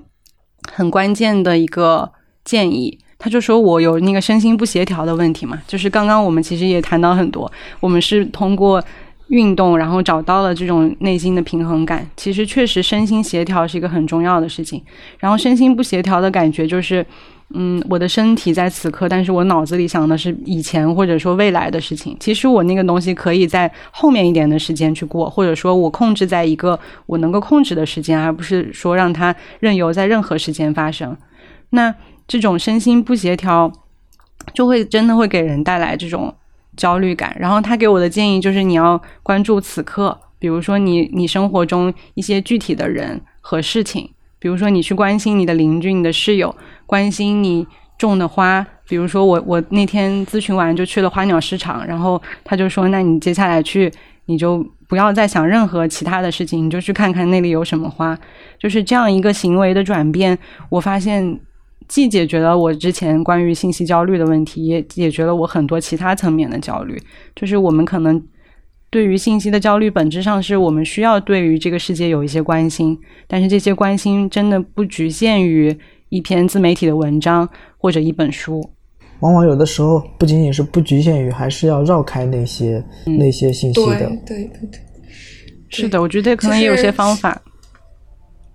很关键的一个。建议，他就说我有那个身心不协调的问题嘛，就是刚刚我们其实也谈到很多，我们是通过运动，然后找到了这种内心的平衡感。其实确实身心协调是一个很重要的事情。然后身心不协调的感觉就是，嗯，我的身体在此刻，但是我脑子里想的是以前或者说未来的事情。其实我那个东西可以在后面一点的时间去过，或者说我控制在一个我能够控制的时间，而不是说让它任由在任何时间发生。那。这种身心不协调，就会真的会给人带来这种焦虑感。然后他给我的建议就是，你要关注此刻，比如说你你生活中一些具体的人和事情，比如说你去关心你的邻居、你的室友，关心你种的花。比如说我我那天咨询完就去了花鸟市场，然后他就说，那你接下来去，你就不要再想任何其他的事情，你就去看看那里有什么花。就是这样一个行为的转变，我发现。既解决了我之前关于信息焦虑的问题，也解决了我很多其他层面的焦虑。就是我们可能对于信息的焦虑，本质上是我们需要对于这个世界有一些关心，但是这些关心真的不局限于一篇自媒体的文章或者一本书。往往有的时候不仅仅是不局限于，还是要绕开那些那些信息的。对对对对，是的，我觉得可能也有些方法。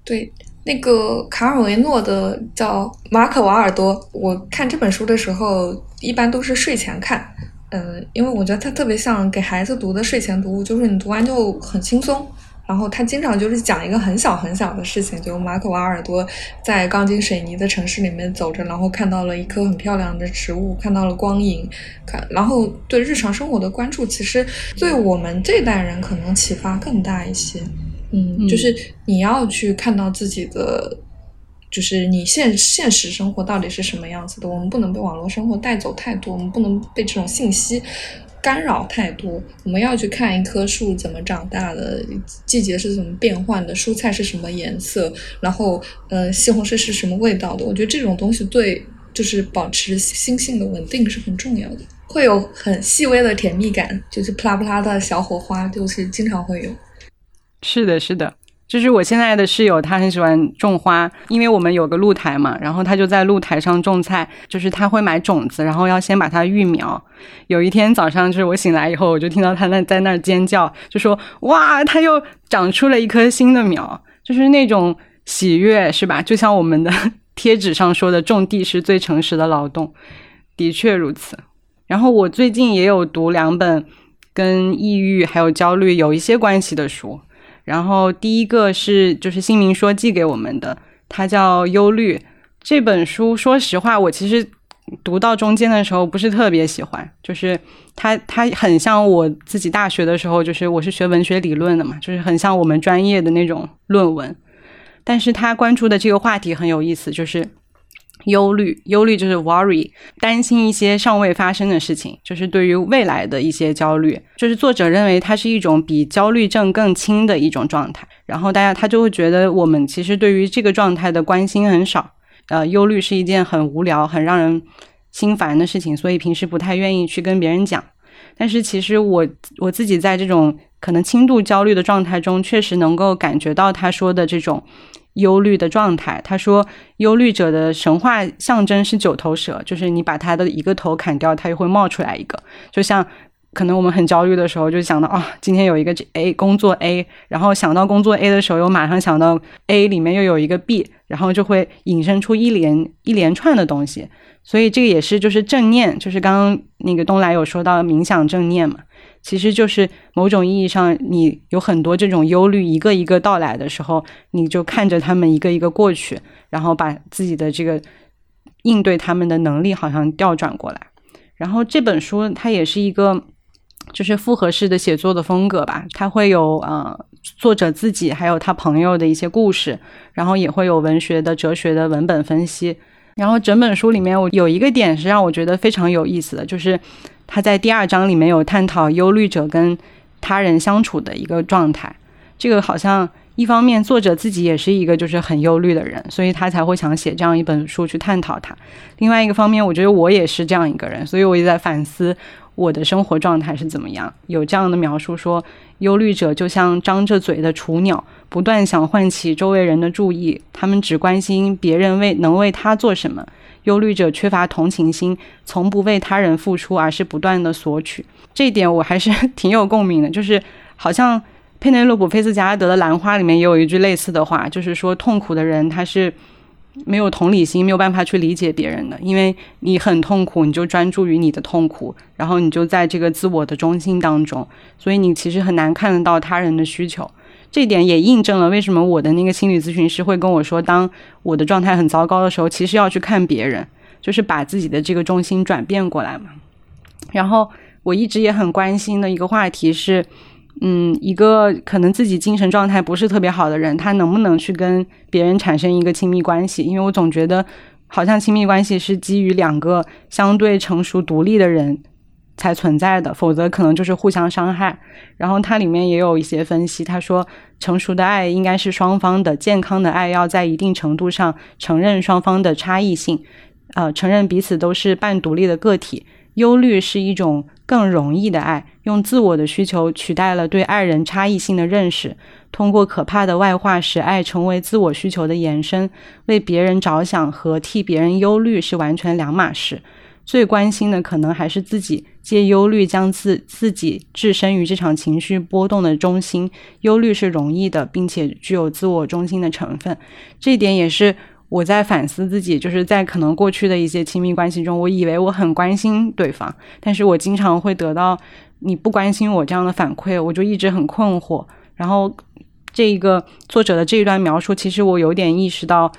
对，那个卡尔维诺的叫《马可瓦尔多》，我看这本书的时候一般都是睡前看，嗯，因为我觉得它特别像给孩子读的睡前读物，就是你读完就很轻松。然后他经常就是讲一个很小很小的事情，就马可瓦尔多在钢筋水泥的城市里面走着，然后看到了一棵很漂亮的植物，看到了光影，看，然后对日常生活的关注，其实对我们这代人可能启发更大一些。嗯，就是你要去看到自己的，就是你现现实生活到底是什么样子的。我们不能被网络生活带走太多，我们不能被这种信息。干扰太多，我们要去看一棵树怎么长大的，季节是怎么变换的，蔬菜是什么颜色，然后呃西红柿是什么味道的。我觉得这种东西对就是保持心性的稳定是很重要的，会有很细微的甜蜜感，就是啪啦啪啦的小火花，就是经常会有。是的，是的。就是我现在的室友，他很喜欢种花，因为我们有个露台嘛，然后他就在露台上种菜。就是他会买种子，然后要先把它育苗。有一天早上，就是我醒来以后，我就听到他那在那儿尖叫，就说：“哇，他又长出了一颗新的苗。”就是那种喜悦，是吧？就像我们的 贴纸上说的，“种地是最诚实的劳动”，的确如此。然后我最近也有读两本跟抑郁还有焦虑有一些关系的书。然后第一个是就是新民说寄给我们的，它叫《忧虑》这本书。说实话，我其实读到中间的时候不是特别喜欢，就是它它很像我自己大学的时候，就是我是学文学理论的嘛，就是很像我们专业的那种论文。但是他关注的这个话题很有意思，就是。忧虑，忧虑就是 worry，担心一些尚未发生的事情，就是对于未来的一些焦虑。就是作者认为它是一种比焦虑症更轻的一种状态。然后大家他就会觉得我们其实对于这个状态的关心很少。呃，忧虑是一件很无聊、很让人心烦的事情，所以平时不太愿意去跟别人讲。但是其实我我自己在这种可能轻度焦虑的状态中，确实能够感觉到他说的这种。忧虑的状态，他说，忧虑者的神话象征是九头蛇，就是你把它的一个头砍掉，它又会冒出来一个。就像可能我们很焦虑的时候，就想到啊，今天有一个 A 工作 A，然后想到工作 A 的时候，又马上想到 A 里面又有一个 B，然后就会引申出一连一连串的东西。所以这个也是就是正念，就是刚刚那个东来有说到冥想正念嘛。其实就是某种意义上，你有很多这种忧虑一个一个到来的时候，你就看着他们一个一个过去，然后把自己的这个应对他们的能力好像调转过来。然后这本书它也是一个就是复合式的写作的风格吧，它会有呃作者自己还有他朋友的一些故事，然后也会有文学的哲学的文本分析。然后整本书里面，我有一个点是让我觉得非常有意思的，就是。他在第二章里面有探讨忧虑者跟他人相处的一个状态，这个好像一方面作者自己也是一个就是很忧虑的人，所以他才会想写这样一本书去探讨他。另外一个方面，我觉得我也是这样一个人，所以我也在反思我的生活状态是怎么样。有这样的描述说，忧虑者就像张着嘴的雏鸟，不断想唤起周围人的注意，他们只关心别人为能为他做什么。忧虑者缺乏同情心，从不为他人付出，而是不断的索取。这一点我还是 挺有共鸣的。就是好像佩内洛普·菲斯加德的《兰花》里面也有一句类似的话，就是说痛苦的人他是没有同理心，没有办法去理解别人的。因为你很痛苦，你就专注于你的痛苦，然后你就在这个自我的中心当中，所以你其实很难看得到他人的需求。这点也印证了为什么我的那个心理咨询师会跟我说，当我的状态很糟糕的时候，其实要去看别人，就是把自己的这个中心转变过来嘛。然后我一直也很关心的一个话题是，嗯，一个可能自己精神状态不是特别好的人，他能不能去跟别人产生一个亲密关系？因为我总觉得，好像亲密关系是基于两个相对成熟独立的人。才存在的，否则可能就是互相伤害。然后它里面也有一些分析，他说成熟的爱应该是双方的，健康的爱要在一定程度上承认双方的差异性，呃，承认彼此都是半独立的个体，忧虑是一种更容易的爱，用自我的需求取代了对爱人差异性的认识。通过可怕的外化，使爱成为自我需求的延伸。为别人着想和替别人忧虑是完全两码事。最关心的可能还是自己，借忧虑将自自己置身于这场情绪波动的中心。忧虑是容易的，并且具有自我中心的成分。这一点也是我在反思自己，就是在可能过去的一些亲密关系中，我以为我很关心对方，但是我经常会得到你不关心我这样的反馈，我就一直很困惑。然后。这一个作者的这一段描述，其实我有点意识到，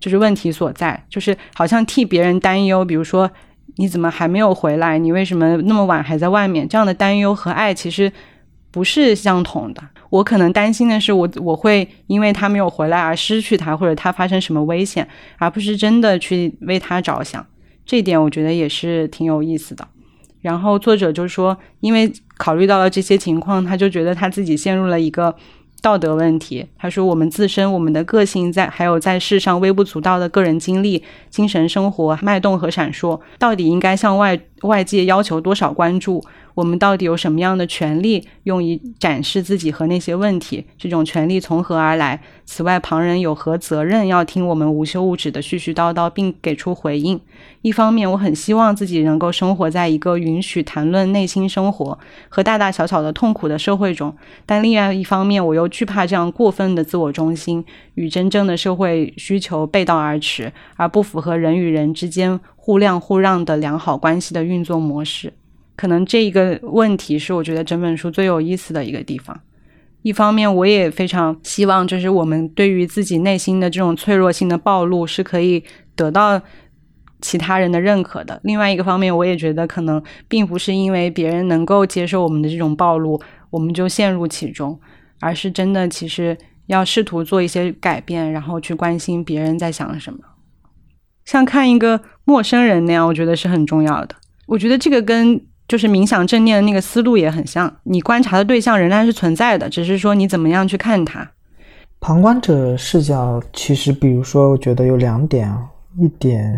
就是问题所在，就是好像替别人担忧，比如说你怎么还没有回来，你为什么那么晚还在外面？这样的担忧和爱其实不是相同的。我可能担心的是，我我会因为他没有回来而失去他，或者他发生什么危险，而不是真的去为他着想。这点我觉得也是挺有意思的。然后作者就说，因为考虑到了这些情况，他就觉得他自己陷入了一个。道德问题，他说我们自身、我们的个性在，还有在世上微不足道的个人经历、精神生活脉动和闪烁，到底应该向外外界要求多少关注？我们到底有什么样的权利用于展示自己和那些问题？这种权利从何而来？此外，旁人有何责任要听我们无休无止的絮絮叨叨，并给出回应？一方面，我很希望自己能够生活在一个允许谈论内心生活和大大小小的痛苦的社会中，但另外一方面，我又惧怕这样过分的自我中心与真正的社会需求背道而驰，而不符合人与人之间互谅互让的良好关系的运作模式。可能这一个问题是我觉得整本书最有意思的一个地方。一方面，我也非常希望，就是我们对于自己内心的这种脆弱性的暴露是可以得到其他人的认可的。另外一个方面，我也觉得可能并不是因为别人能够接受我们的这种暴露，我们就陷入其中，而是真的其实要试图做一些改变，然后去关心别人在想什么，像看一个陌生人那样，我觉得是很重要的。我觉得这个跟就是冥想正念的那个思路也很像，你观察的对象仍然是存在的，只是说你怎么样去看它。旁观者视角其实，比如说，我觉得有两点啊，一点，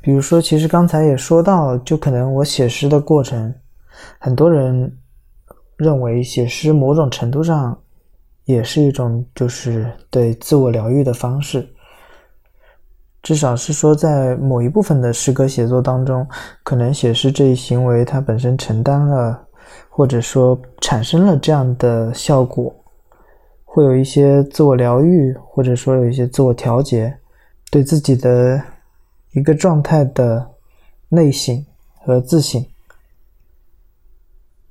比如说，其实刚才也说到，就可能我写诗的过程，很多人认为写诗某种程度上也是一种就是对自我疗愈的方式。至少是说，在某一部分的诗歌写作当中，可能写诗这一行为它本身承担了，或者说产生了这样的效果，会有一些自我疗愈，或者说有一些自我调节，对自己的一个状态的内省和自省。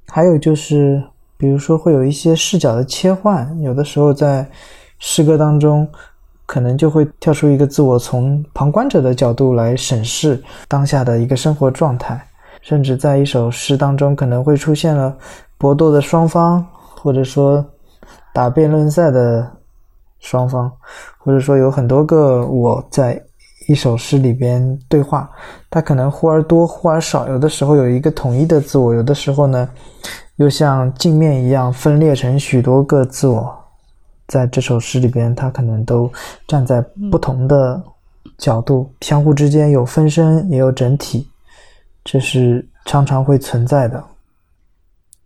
还有就是，比如说会有一些视角的切换，有的时候在诗歌当中。可能就会跳出一个自我，从旁观者的角度来审视当下的一个生活状态，甚至在一首诗当中可能会出现了搏斗的双方，或者说打辩论赛的双方，或者说有很多个我在一首诗里边对话，它可能忽而多，忽而少，有的时候有一个统一的自我，有的时候呢又像镜面一样分裂成许多个自我。在这首诗里边，他可能都站在不同的角度，相互之间有分身，也有整体，这是常常会存在的。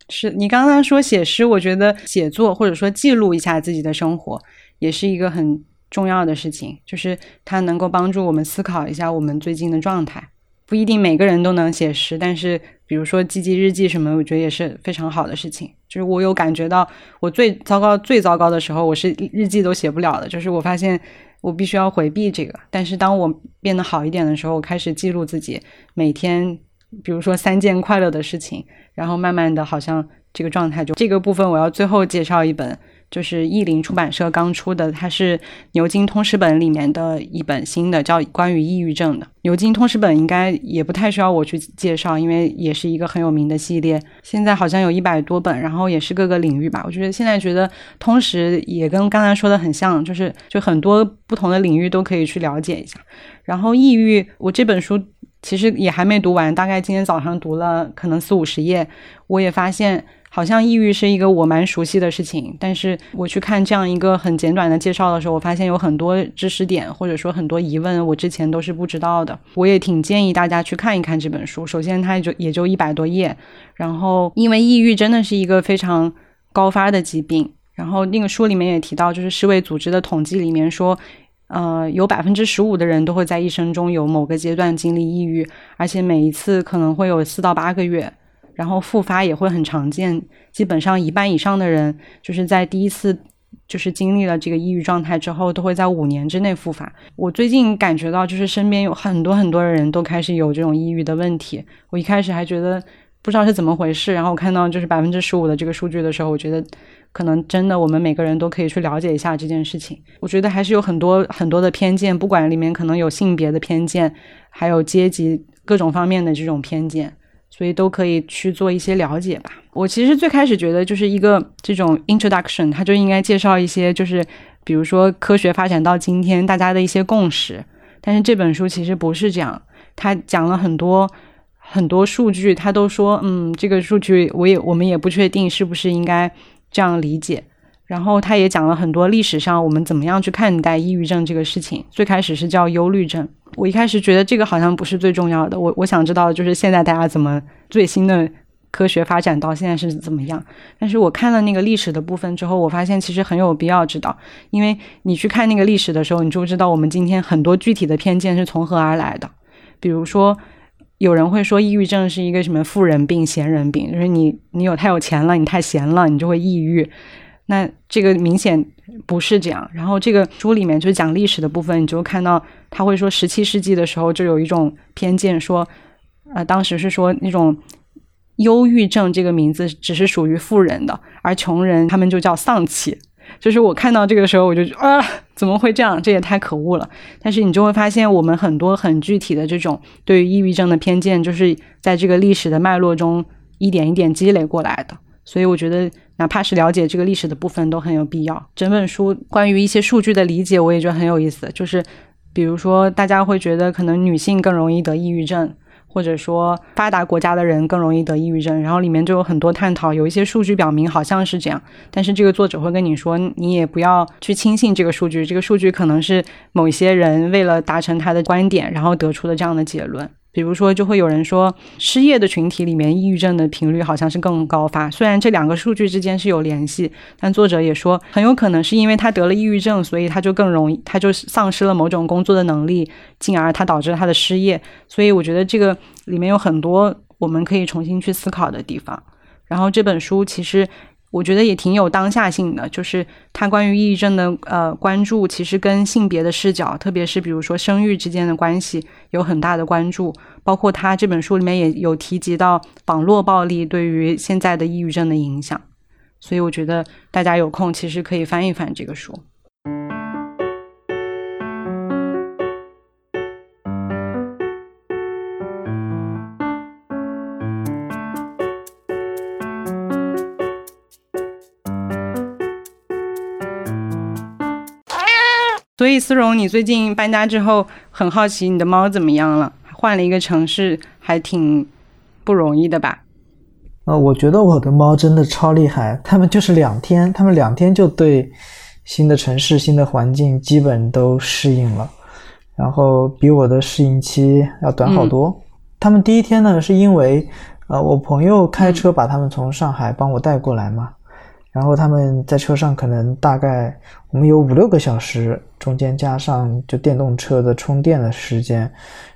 是你刚刚说写诗，我觉得写作或者说记录一下自己的生活，也是一个很重要的事情，就是它能够帮助我们思考一下我们最近的状态。不一定每个人都能写诗，但是比如说记记日记什么，我觉得也是非常好的事情。就是我有感觉到，我最糟糕、最糟糕的时候，我是日记都写不了的。就是我发现我必须要回避这个。但是当我变得好一点的时候，我开始记录自己每天，比如说三件快乐的事情，然后慢慢的，好像这个状态就这个部分，我要最后介绍一本。就是译林出版社刚出的，它是牛津通识本里面的一本新的，叫关于抑郁症的。牛津通识本应该也不太需要我去介绍，因为也是一个很有名的系列。现在好像有一百多本，然后也是各个领域吧。我觉得现在觉得通识也跟刚才说的很像，就是就很多不同的领域都可以去了解一下。然后抑郁，我这本书其实也还没读完，大概今天早上读了可能四五十页，我也发现。好像抑郁是一个我蛮熟悉的事情，但是我去看这样一个很简短的介绍的时候，我发现有很多知识点或者说很多疑问，我之前都是不知道的。我也挺建议大家去看一看这本书。首先，它就也就一百多页，然后因为抑郁真的是一个非常高发的疾病。然后那个书里面也提到，就是世卫组织的统计里面说，呃，有百分之十五的人都会在一生中有某个阶段经历抑郁，而且每一次可能会有四到八个月。然后复发也会很常见，基本上一半以上的人就是在第一次就是经历了这个抑郁状态之后，都会在五年之内复发。我最近感觉到，就是身边有很多很多的人都开始有这种抑郁的问题。我一开始还觉得不知道是怎么回事，然后我看到就是百分之十五的这个数据的时候，我觉得可能真的我们每个人都可以去了解一下这件事情。我觉得还是有很多很多的偏见，不管里面可能有性别的偏见，还有阶级各种方面的这种偏见。所以都可以去做一些了解吧。我其实最开始觉得就是一个这种 introduction，它就应该介绍一些，就是比如说科学发展到今天大家的一些共识。但是这本书其实不是这样，它讲了很多很多数据，它都说，嗯，这个数据我也我们也不确定是不是应该这样理解。然后他也讲了很多历史上我们怎么样去看待抑郁症这个事情。最开始是叫忧虑症。我一开始觉得这个好像不是最重要的，我我想知道的就是现在大家怎么最新的科学发展到现在是怎么样。但是我看了那个历史的部分之后，我发现其实很有必要知道，因为你去看那个历史的时候，你就知道我们今天很多具体的偏见是从何而来的。比如说，有人会说抑郁症是一个什么富人病、闲人病，就是你你有太有钱了，你太闲了，你就会抑郁。那这个明显不是这样。然后这个书里面就讲历史的部分，你就看到他会说，十七世纪的时候就有一种偏见，说，呃，当时是说那种忧郁症这个名字只是属于富人的，而穷人他们就叫丧气。就是我看到这个时候，我就啊，怎么会这样？这也太可恶了。但是你就会发现，我们很多很具体的这种对于抑郁症的偏见，就是在这个历史的脉络中一点一点积累过来的。所以我觉得。哪怕是了解这个历史的部分都很有必要。整本书关于一些数据的理解，我也觉得很有意思。就是，比如说，大家会觉得可能女性更容易得抑郁症，或者说发达国家的人更容易得抑郁症。然后里面就有很多探讨，有一些数据表明好像是这样，但是这个作者会跟你说，你也不要去轻信这个数据。这个数据可能是某些人为了达成他的观点，然后得出的这样的结论。比如说，就会有人说，失业的群体里面，抑郁症的频率好像是更高发。虽然这两个数据之间是有联系，但作者也说，很有可能是因为他得了抑郁症，所以他就更容易，他就丧失了某种工作的能力，进而他导致他的失业。所以我觉得这个里面有很多我们可以重新去思考的地方。然后这本书其实。我觉得也挺有当下性的，就是他关于抑郁症的呃关注，其实跟性别的视角，特别是比如说生育之间的关系有很大的关注。包括他这本书里面也有提及到网络暴力对于现在的抑郁症的影响，所以我觉得大家有空其实可以翻一翻这个书。所以思荣，你最近搬家之后，很好奇你的猫怎么样了？换了一个城市，还挺不容易的吧？呃，我觉得我的猫真的超厉害，它们就是两天，它们两天就对新的城市、新的环境基本都适应了，然后比我的适应期要短好多。它们第一天呢，是因为呃，我朋友开车把它们从上海帮我带过来嘛。然后他们在车上可能大概我们有五六个小时，中间加上就电动车的充电的时间，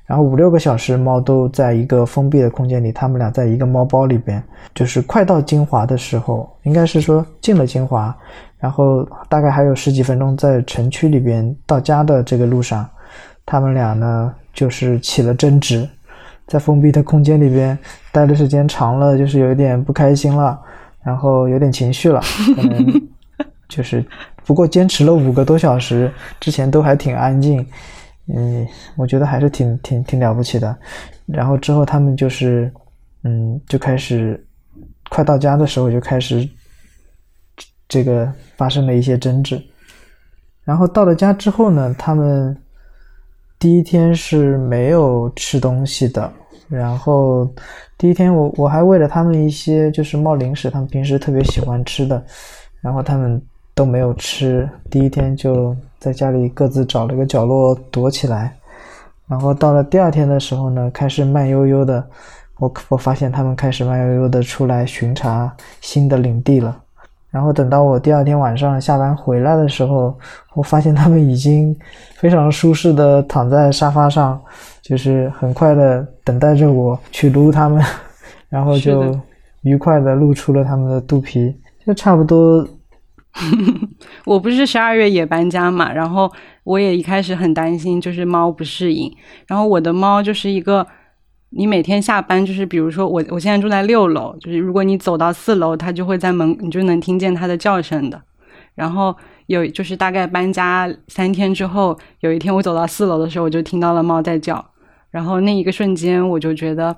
然后五六个小时猫都在一个封闭的空间里，他们俩在一个猫包里边，就是快到金华的时候，应该是说进了金华，然后大概还有十几分钟在城区里边到家的这个路上，他们俩呢就是起了争执，在封闭的空间里边待的时间长了，就是有一点不开心了。然后有点情绪了，可能就是，不过坚持了五个多小时，之前都还挺安静，嗯，我觉得还是挺挺挺了不起的。然后之后他们就是，嗯，就开始，快到家的时候就开始，这个发生了一些争执。然后到了家之后呢，他们第一天是没有吃东西的，然后第一天我我还喂了他们一些就是猫零食，他们平时特别喜欢吃的，然后他们都没有吃，第一天就在家里各自找了个角落躲起来，然后到了第二天的时候呢，开始慢悠悠的，我我发现他们开始慢悠悠的出来巡查新的领地了。然后等到我第二天晚上下班回来的时候，我发现他们已经非常舒适的躺在沙发上，就是很快的等待着我去撸它们，然后就愉快的露出了它们的肚皮，就差不多。我不是十二月也搬家嘛，然后我也一开始很担心，就是猫不适应，然后我的猫就是一个。你每天下班就是，比如说我我现在住在六楼，就是如果你走到四楼，它就会在门，你就能听见它的叫声的。然后有就是大概搬家三天之后，有一天我走到四楼的时候，我就听到了猫在叫。然后那一个瞬间，我就觉得，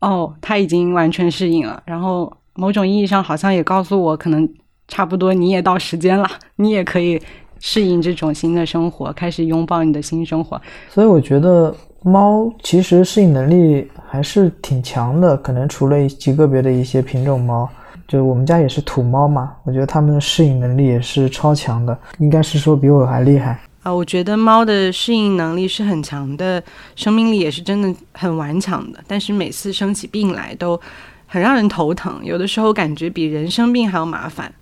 哦，它已经完全适应了。然后某种意义上，好像也告诉我，可能差不多你也到时间了，你也可以适应这种新的生活，开始拥抱你的新生活。所以我觉得。猫其实适应能力还是挺强的，可能除了极个别的一些品种猫，就我们家也是土猫嘛，我觉得它们的适应能力也是超强的，应该是说比我还厉害我觉得猫的适应能力是很强的，生命力也是真的很顽强的，但是每次生起病来都很让人头疼，有的时候感觉比人生病还要麻烦。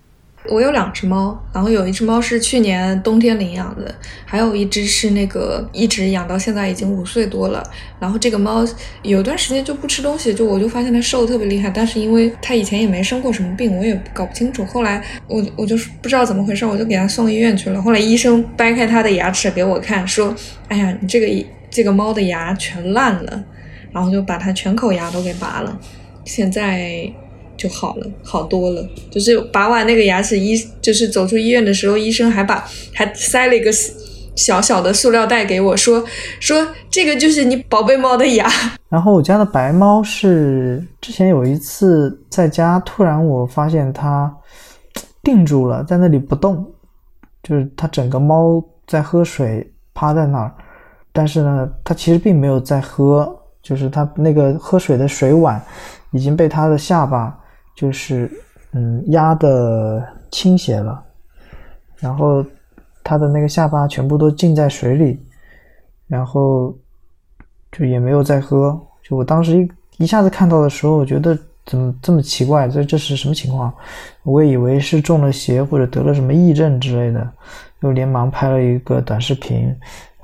我有两只猫，然后有一只猫是去年冬天领养的，还有一只是那个一直养到现在已经五岁多了。然后这个猫有段时间就不吃东西，就我就发现它瘦的特别厉害。但是因为它以前也没生过什么病，我也搞不清楚。后来我我就是不知道怎么回事，我就给它送医院去了。后来医生掰开它的牙齿给我看，说：“哎呀，你这个这个猫的牙全烂了。”然后就把它全口牙都给拔了。现在。就好了，好多了。就是拔完那个牙齿，医就是走出医院的时候，医生还把还塞了一个小小的塑料袋给我，说说这个就是你宝贝猫的牙。然后我家的白猫是之前有一次在家，突然我发现它定住了，在那里不动，就是它整个猫在喝水，趴在那儿，但是呢，它其实并没有在喝，就是它那个喝水的水碗已经被它的下巴。就是嗯压的倾斜了，然后它的那个下巴全部都浸在水里，然后就也没有再喝。就我当时一一下子看到的时候，我觉得怎么这么奇怪？这这是什么情况？我也以为是中了邪或者得了什么癔症之类的，就连忙拍了一个短视频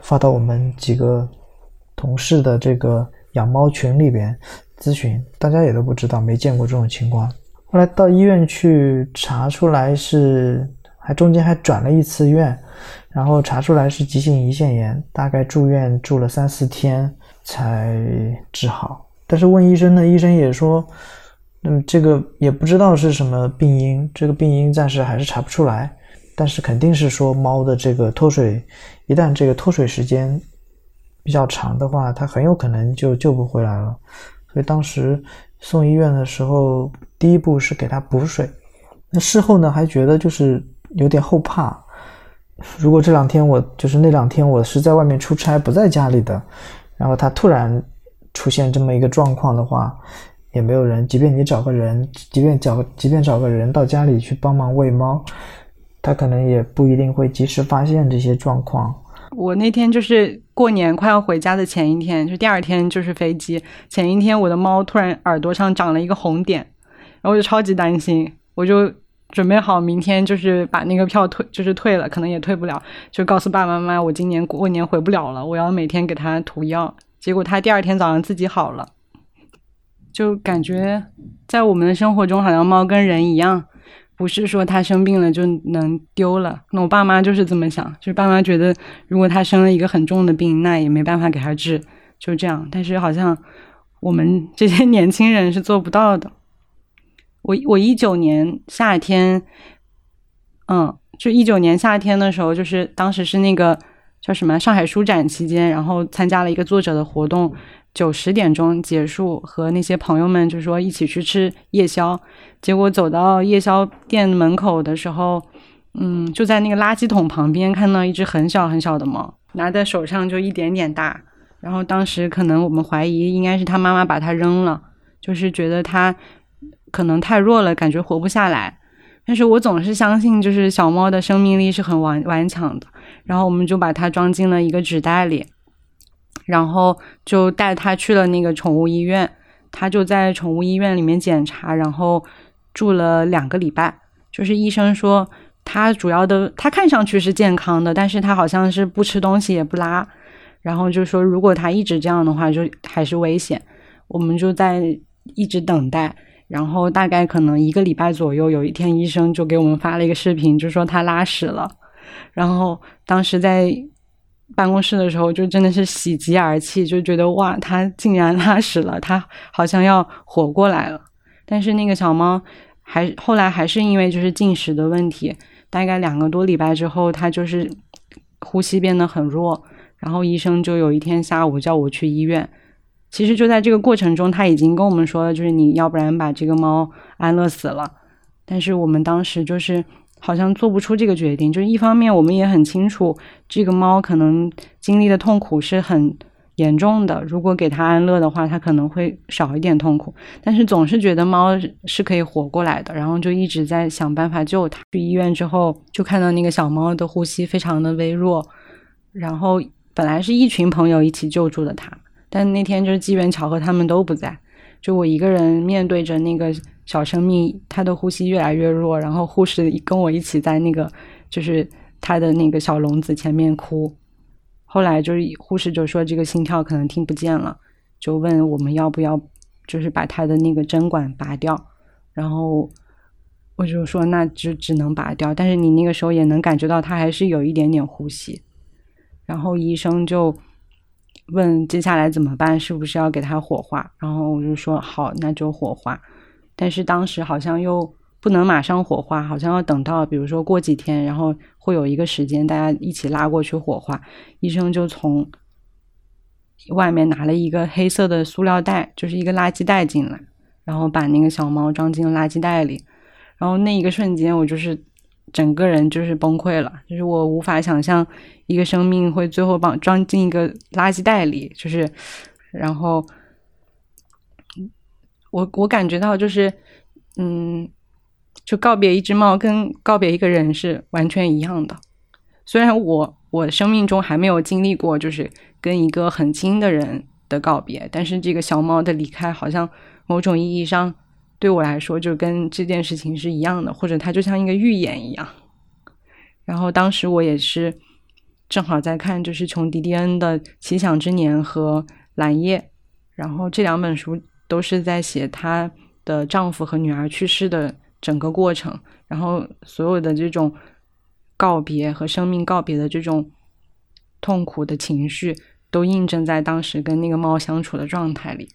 发到我们几个同事的这个养猫群里边咨询，大家也都不知道，没见过这种情况。后来到医院去查出来是，还中间还转了一次院，然后查出来是急性胰腺炎，大概住院住了三四天才治好。但是问医生呢，医生也说，嗯，这个也不知道是什么病因，这个病因暂时还是查不出来。但是肯定是说猫的这个脱水，一旦这个脱水时间比较长的话，它很有可能就救不回来了。所以当时。送医院的时候，第一步是给他补水。那事后呢，还觉得就是有点后怕。如果这两天我就是那两天我是在外面出差不在家里的，然后他突然出现这么一个状况的话，也没有人，即便你找个人，即便找即便找个人到家里去帮忙喂猫，他可能也不一定会及时发现这些状况。我那天就是过年快要回家的前一天，就第二天就是飞机前一天，我的猫突然耳朵上长了一个红点，然后我就超级担心，我就准备好明天就是把那个票退，就是退了，可能也退不了，就告诉爸爸妈妈我今年过年回不了了，我要每天给它涂药。结果它第二天早上自己好了，就感觉在我们的生活中，好像猫跟人一样。不是说他生病了就能丢了，那我爸妈就是这么想，就是爸妈觉得如果他生了一个很重的病，那也没办法给他治，就这样。但是好像我们这些年轻人是做不到的。我我一九年夏天，嗯，就一九年夏天的时候，就是当时是那个叫什么上海书展期间，然后参加了一个作者的活动。九十点钟结束，和那些朋友们就说一起去吃夜宵。结果走到夜宵店门口的时候，嗯，就在那个垃圾桶旁边看到一只很小很小的猫。拿在手上就一点点大。然后当时可能我们怀疑应该是他妈妈把它扔了，就是觉得它可能太弱了，感觉活不下来。但是我总是相信，就是小猫的生命力是很顽顽强的。然后我们就把它装进了一个纸袋里，然后就带它去了那个宠物医院。它就在宠物医院里面检查，然后住了两个礼拜。就是医生说，它主要的，它看上去是健康的，但是它好像是不吃东西也不拉。然后就说，如果它一直这样的话，就还是危险。我们就在一直等待。然后大概可能一个礼拜左右，有一天医生就给我们发了一个视频，就说他拉屎了。然后当时在办公室的时候，就真的是喜极而泣，就觉得哇，他竟然拉屎了，他好像要活过来了。但是那个小猫还后来还是因为就是进食的问题，大概两个多礼拜之后，它就是呼吸变得很弱。然后医生就有一天下午叫我去医院。其实就在这个过程中，他已经跟我们说了，就是你要不然把这个猫安乐死了。但是我们当时就是好像做不出这个决定，就是一方面我们也很清楚这个猫可能经历的痛苦是很严重的，如果给它安乐的话，它可能会少一点痛苦。但是总是觉得猫是可以活过来的，然后就一直在想办法救它。去医院之后，就看到那个小猫的呼吸非常的微弱，然后本来是一群朋友一起救助的它。但那天就是机缘巧合，他们都不在，就我一个人面对着那个小生命，他的呼吸越来越弱，然后护士跟我一起在那个就是他的那个小笼子前面哭。后来就是护士就说这个心跳可能听不见了，就问我们要不要就是把他的那个针管拔掉，然后我就说那就只能拔掉，但是你那个时候也能感觉到他还是有一点点呼吸，然后医生就。问接下来怎么办？是不是要给它火化？然后我就说好，那就火化。但是当时好像又不能马上火化，好像要等到比如说过几天，然后会有一个时间大家一起拉过去火化。医生就从外面拿了一个黑色的塑料袋，就是一个垃圾袋进来，然后把那个小猫装进垃圾袋里。然后那一个瞬间，我就是。整个人就是崩溃了，就是我无法想象一个生命会最后把装进一个垃圾袋里，就是，然后，我我感觉到就是，嗯，就告别一只猫跟告别一个人是完全一样的。虽然我我生命中还没有经历过就是跟一个很亲的人的告别，但是这个小猫的离开好像某种意义上。对我来说，就跟这件事情是一样的，或者它就像一个预言一样。然后当时我也是正好在看，就是琼·迪迪恩的《奇想之年》和《蓝夜》，然后这两本书都是在写她的丈夫和女儿去世的整个过程，然后所有的这种告别和生命告别的这种痛苦的情绪，都印证在当时跟那个猫相处的状态里。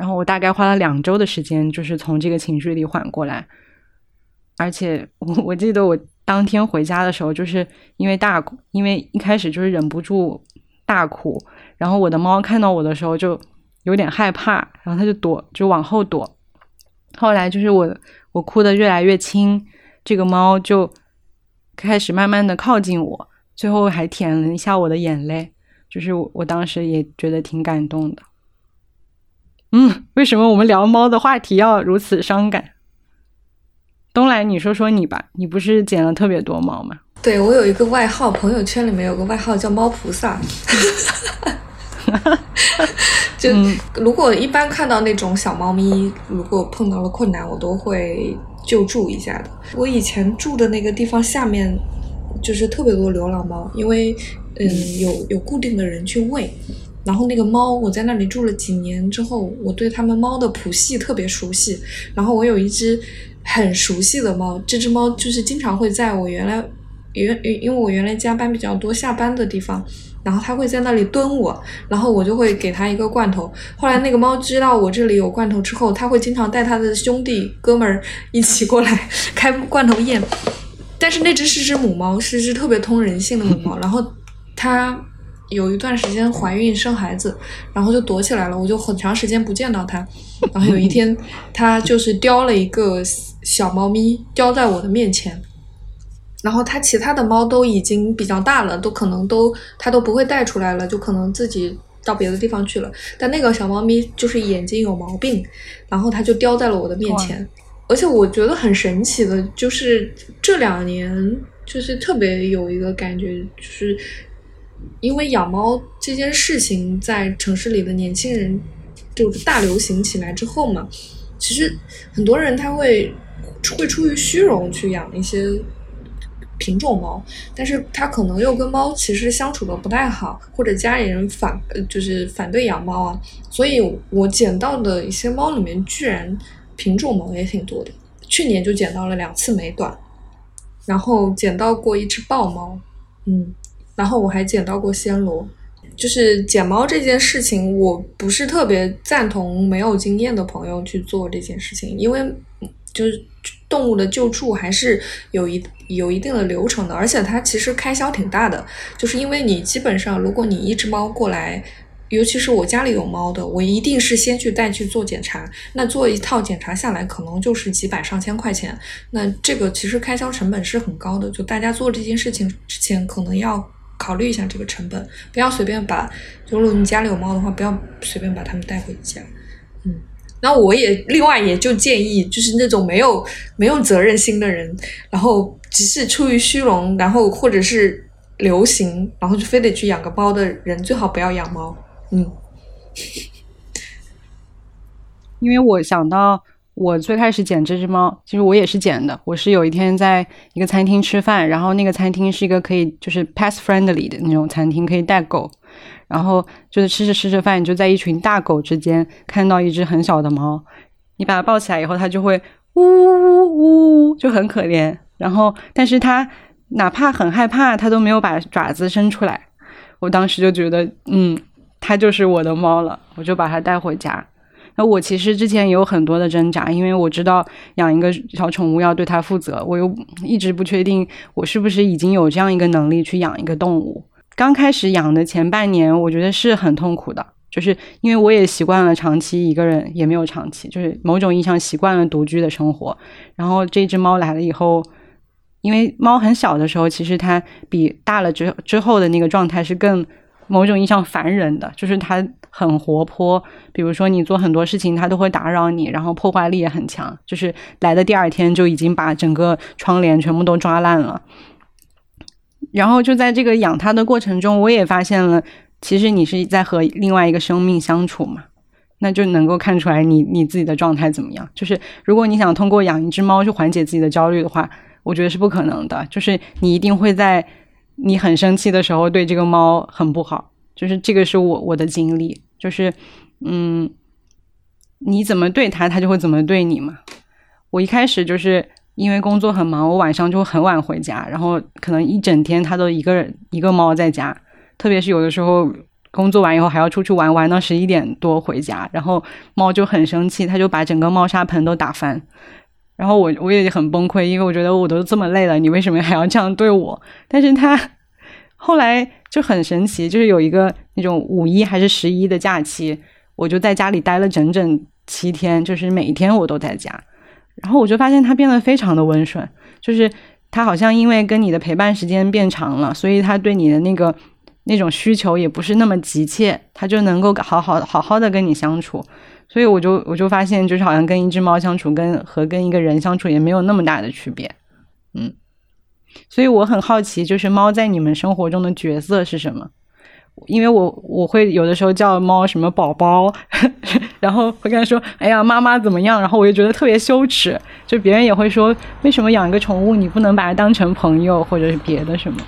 然后我大概花了两周的时间，就是从这个情绪里缓过来。而且我我记得我当天回家的时候，就是因为大哭，因为一开始就是忍不住大哭。然后我的猫看到我的时候就有点害怕，然后它就躲，就往后躲。后来就是我我哭的越来越轻，这个猫就开始慢慢的靠近我，最后还舔了一下我的眼泪，就是我我当时也觉得挺感动的。嗯，为什么我们聊猫的话题要如此伤感？东来，你说说你吧，你不是捡了特别多猫吗？对我有一个外号，朋友圈里面有个外号叫“猫菩萨”。就如果一般看到那种小猫咪，如果碰到了困难，我都会救助一下的。我以前住的那个地方下面就是特别多流浪猫，因为嗯有有固定的人去喂。然后那个猫，我在那里住了几年之后，我对他们猫的谱系特别熟悉。然后我有一只很熟悉的猫，这只猫就是经常会在我原来原因为我原来加班比较多，下班的地方，然后它会在那里蹲我，然后我就会给它一个罐头。后来那个猫知道我这里有罐头之后，它会经常带它的兄弟哥们儿一起过来开 罐头宴。但是那只是只母猫，是只特别通人性的母猫，然后它。有一段时间怀孕生孩子，然后就躲起来了，我就很长时间不见到它。然后有一天，它就是叼了一个小猫咪叼在我的面前，然后它其他的猫都已经比较大了，都可能都它都不会带出来了，就可能自己到别的地方去了。但那个小猫咪就是眼睛有毛病，然后它就叼在了我的面前。而且我觉得很神奇的，就是这两年就是特别有一个感觉，就是因为养猫这件事情在城市里的年轻人就大流行起来之后嘛，其实很多人他会会出于虚荣去养一些。品种猫，但是他可能又跟猫其实相处的不太好，或者家里人反就是反对养猫啊，所以我捡到的一些猫里面居然品种猫也挺多的。去年就捡到了两次美短，然后捡到过一只豹猫，嗯，然后我还捡到过暹罗。就是捡猫这件事情，我不是特别赞同没有经验的朋友去做这件事情，因为就是动物的救助还是有一。有一定的流程的，而且它其实开销挺大的，就是因为你基本上，如果你一只猫过来，尤其是我家里有猫的，我一定是先去带去做检查，那做一套检查下来，可能就是几百上千块钱，那这个其实开销成本是很高的，就大家做这件事情之前，可能要考虑一下这个成本，不要随便把，如果你家里有猫的话，不要随便把它们带回家，嗯。那我也另外也就建议，就是那种没有没有责任心的人，然后只是出于虚荣，然后或者是流行，然后就非得去养个猫的人，最好不要养猫。嗯，因为我想到我最开始捡这只猫，其实我也是捡的。我是有一天在一个餐厅吃饭，然后那个餐厅是一个可以就是 pet friendly 的那种餐厅，可以带狗。然后就是吃着吃着饭，你就在一群大狗之间看到一只很小的猫，你把它抱起来以后，它就会呜呜呜，就很可怜。然后，但是它哪怕很害怕，它都没有把爪子伸出来。我当时就觉得，嗯，它就是我的猫了，我就把它带回家。我其实之前也有很多的挣扎，因为我知道养一个小宠物要对它负责，我又一直不确定我是不是已经有这样一个能力去养一个动物。刚开始养的前半年，我觉得是很痛苦的，就是因为我也习惯了长期一个人，也没有长期，就是某种意义上习惯了独居的生活。然后这只猫来了以后，因为猫很小的时候，其实它比大了之之后的那个状态是更某种意义上烦人的，就是它很活泼，比如说你做很多事情，它都会打扰你，然后破坏力也很强，就是来的第二天就已经把整个窗帘全部都抓烂了。然后就在这个养它的过程中，我也发现了，其实你是在和另外一个生命相处嘛，那就能够看出来你你自己的状态怎么样。就是如果你想通过养一只猫去缓解自己的焦虑的话，我觉得是不可能的。就是你一定会在你很生气的时候对这个猫很不好。就是这个是我我的经历，就是嗯，你怎么对它，它就会怎么对你嘛。我一开始就是。因为工作很忙，我晚上就很晚回家，然后可能一整天它都一个人一个猫在家，特别是有的时候工作完以后还要出去玩，玩到十一点多回家，然后猫就很生气，它就把整个猫砂盆都打翻，然后我我也很崩溃，因为我觉得我都这么累了，你为什么还要这样对我？但是他后来就很神奇，就是有一个那种五一还是十一的假期，我就在家里待了整整七天，就是每一天我都在家。然后我就发现他变得非常的温顺，就是他好像因为跟你的陪伴时间变长了，所以他对你的那个那种需求也不是那么急切，他就能够好好好好的跟你相处。所以我就我就发现，就是好像跟一只猫相处，跟和跟一个人相处也没有那么大的区别。嗯，所以我很好奇，就是猫在你们生活中的角色是什么？因为我我会有的时候叫猫什么宝宝，然后会跟他说：“哎呀，妈妈怎么样？”然后我就觉得特别羞耻，就别人也会说：“为什么养一个宠物，你不能把它当成朋友或者是别的什么？”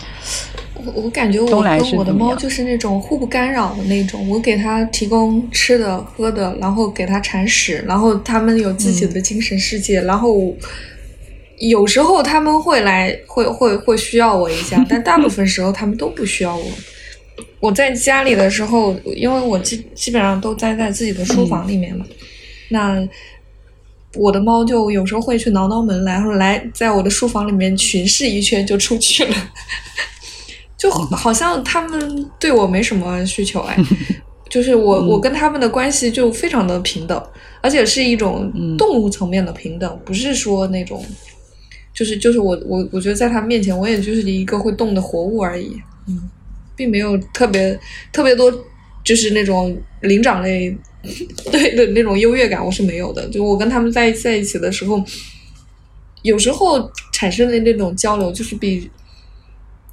我我感觉我跟我的猫就是那种互不干扰的那种，我给它提供吃的喝的，然后给它铲屎，然后它们有自己的精神世界，然后有时候他们会来，会会会需要我一下，但大部分时候他们都不需要我。我在家里的时候，因为我基基本上都待在自己的书房里面嘛，那我的猫就有时候会去挠挠门，然后来在我的书房里面巡视一圈就出去了，就好像他们对我没什么需求哎，就是我我跟他们的关系就非常的平等，而且是一种动物层面的平等，不是说那种。就是就是我我我觉得在他面前，我也就是一个会动的活物而已，嗯，并没有特别特别多，就是那种灵长类 对的那种优越感，我是没有的。就我跟他们在在一起的时候，有时候产生的那种交流，就是比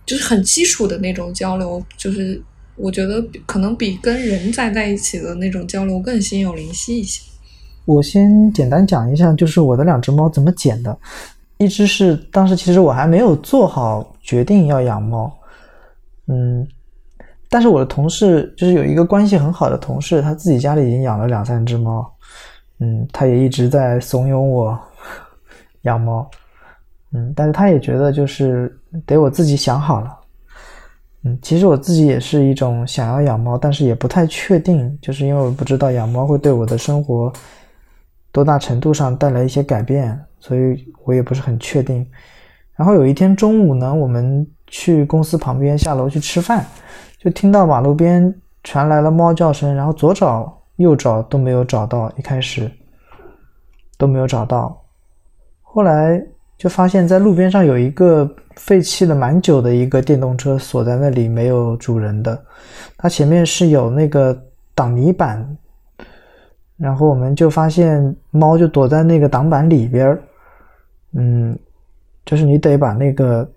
就是很基础的那种交流，就是我觉得可能比跟人在在一起的那种交流更心有灵犀一些。我先简单讲一下，就是我的两只猫怎么捡的。一只是当时其实我还没有做好决定要养猫，嗯，但是我的同事就是有一个关系很好的同事，他自己家里已经养了两三只猫，嗯，他也一直在怂恿我 养猫，嗯，但是他也觉得就是得我自己想好了，嗯，其实我自己也是一种想要养猫，但是也不太确定，就是因为我不知道养猫会对我的生活多大程度上带来一些改变。所以我也不是很确定。然后有一天中午呢，我们去公司旁边下楼去吃饭，就听到马路边传来了猫叫声，然后左找右找都没有找到，一开始都没有找到。后来就发现，在路边上有一个废弃了蛮久的一个电动车锁在那里，没有主人的。它前面是有那个挡泥板，然后我们就发现猫就躲在那个挡板里边儿。嗯，就是你得把那个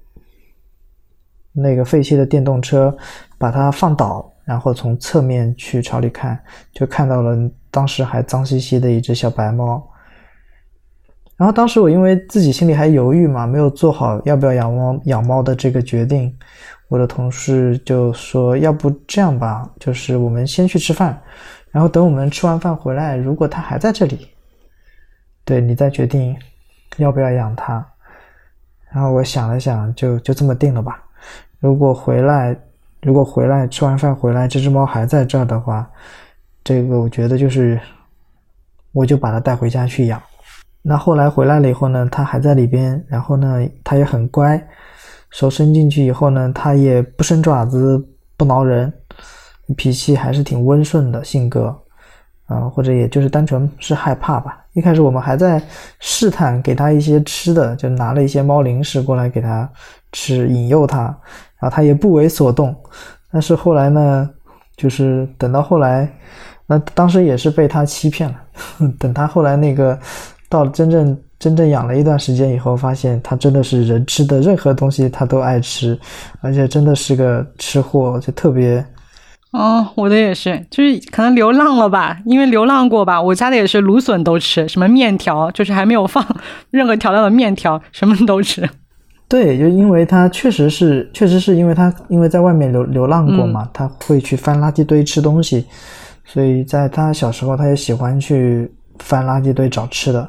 那个废弃的电动车把它放倒，然后从侧面去朝里看，就看到了当时还脏兮兮的一只小白猫。然后当时我因为自己心里还犹豫嘛，没有做好要不要养猫养猫的这个决定，我的同事就说：“要不这样吧，就是我们先去吃饭，然后等我们吃完饭回来，如果它还在这里，对你再决定。”要不要养它？然后我想了想，就就这么定了吧。如果回来，如果回来吃完饭回来，这只猫还在这儿的话，这个我觉得就是，我就把它带回家去养。那后来回来了以后呢，它还在里边，然后呢，它也很乖，手伸进去以后呢，它也不伸爪子，不挠人，脾气还是挺温顺的性格。啊，或者也就是单纯是害怕吧。一开始我们还在试探，给它一些吃的，就拿了一些猫零食过来给它吃，引诱它，啊，他也不为所动。但是后来呢，就是等到后来，那当时也是被它欺骗了。等它后来那个到真正真正养了一段时间以后，发现它真的是人吃的任何东西它都爱吃，而且真的是个吃货，就特别。哦，我的也是，就是可能流浪了吧，因为流浪过吧。我家的也是芦笋都吃，什么面条，就是还没有放 任何调料的面条，什么都吃。对，就因为它确实是，确实是因为它因为在外面流流浪过嘛，他会去翻垃圾堆吃东西，所以在他小时候，他也喜欢去翻垃圾堆找吃的。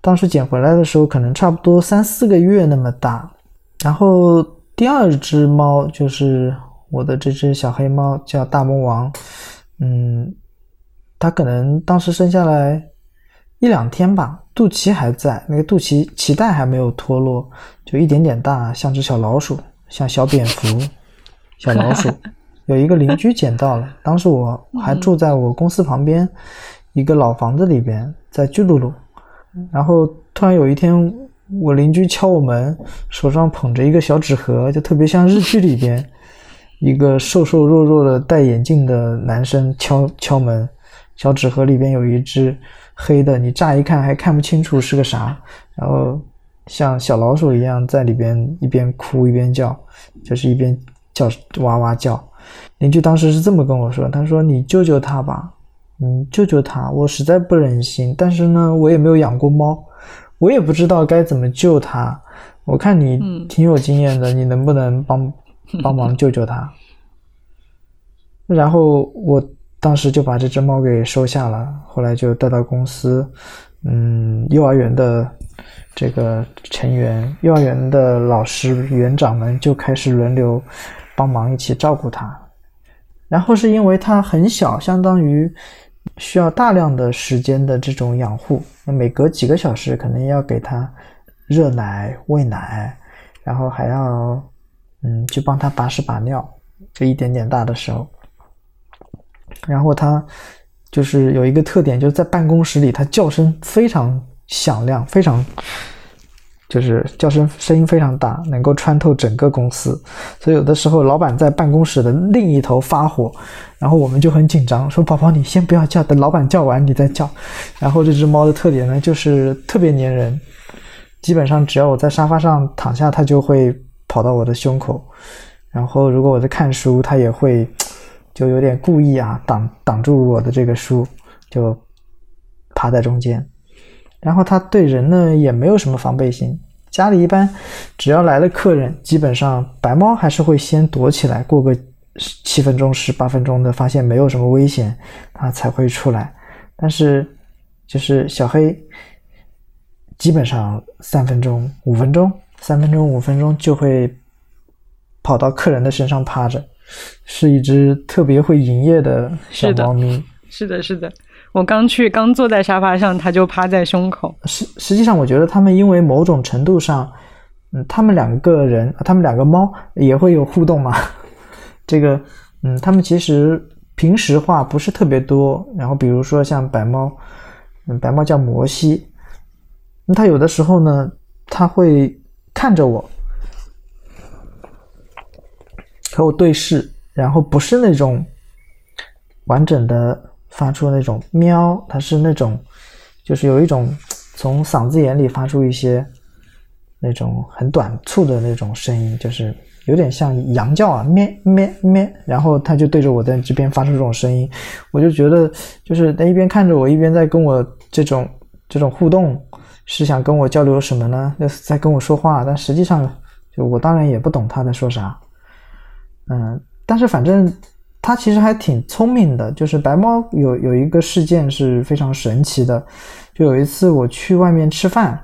当时捡回来的时候，可能差不多三四个月那么大。然后第二只猫就是。我的这只小黑猫叫大魔王，嗯，它可能当时生下来一两天吧，肚脐还在，那个肚脐脐带还没有脱落，就一点点大，像只小老鼠，像小蝙蝠，小老鼠。有一个邻居捡到了，当时我还住在我公司旁边一个老房子里边，在巨鹿路，然后突然有一天，我邻居敲我门，手上捧着一个小纸盒，就特别像日剧里边。一个瘦瘦弱弱的戴眼镜的男生敲敲门，小纸盒里边有一只黑的，你乍一看还看不清楚是个啥，然后像小老鼠一样在里边一边哭一边叫，就是一边叫哇哇叫。邻居当时是这么跟我说，他说你救救它吧，你救救它，我实在不忍心，但是呢，我也没有养过猫，我也不知道该怎么救它。我看你挺有经验的，你能不能帮？帮忙救救它，然后我当时就把这只猫给收下了。后来就带到公司，嗯，幼儿园的这个成员、幼儿园的老师、园长们就开始轮流帮忙一起照顾它。然后是因为它很小，相当于需要大量的时间的这种养护，那每隔几个小时可能要给它热奶、喂奶，然后还要。嗯，去帮它把屎把尿，就一点点大的时候，然后它就是有一个特点，就是在办公室里，它叫声非常响亮，非常就是叫声声音非常大，能够穿透整个公司。所以有的时候老板在办公室的另一头发火，然后我们就很紧张，说宝宝你先不要叫，等老板叫完你再叫。然后这只猫的特点呢，就是特别粘人，基本上只要我在沙发上躺下，它就会跑到我的胸口。然后如果我在看书，它也会就有点故意啊挡挡住我的这个书，就趴在中间。然后它对人呢也没有什么防备心。家里一般只要来了客人，基本上白猫还是会先躲起来，过个七分钟、十八分钟的，发现没有什么危险，它才会出来。但是就是小黑，基本上三分钟、五分钟、三分钟、五分钟就会跑到客人的身上趴着，是一只特别会营业的小猫咪。是的，是的。我刚去，刚坐在沙发上，它就趴在胸口。实实际上，我觉得他们因为某种程度上，嗯，他们两个人，他们两个猫也会有互动嘛。这个，嗯，他们其实平时话不是特别多。然后，比如说像白猫，嗯，白猫叫摩西，那它有的时候呢，它会看着我，和我对视，然后不是那种完整的。发出那种喵，它是那种，就是有一种从嗓子眼里发出一些那种很短促的那种声音，就是有点像羊叫啊，咩咩咩，然后它就对着我在这边发出这种声音，我就觉得就是它一边看着我，一边在跟我这种这种互动，是想跟我交流什么呢？在跟我说话，但实际上就我当然也不懂他在说啥，嗯，但是反正。它其实还挺聪明的，就是白猫有有一个事件是非常神奇的，就有一次我去外面吃饭，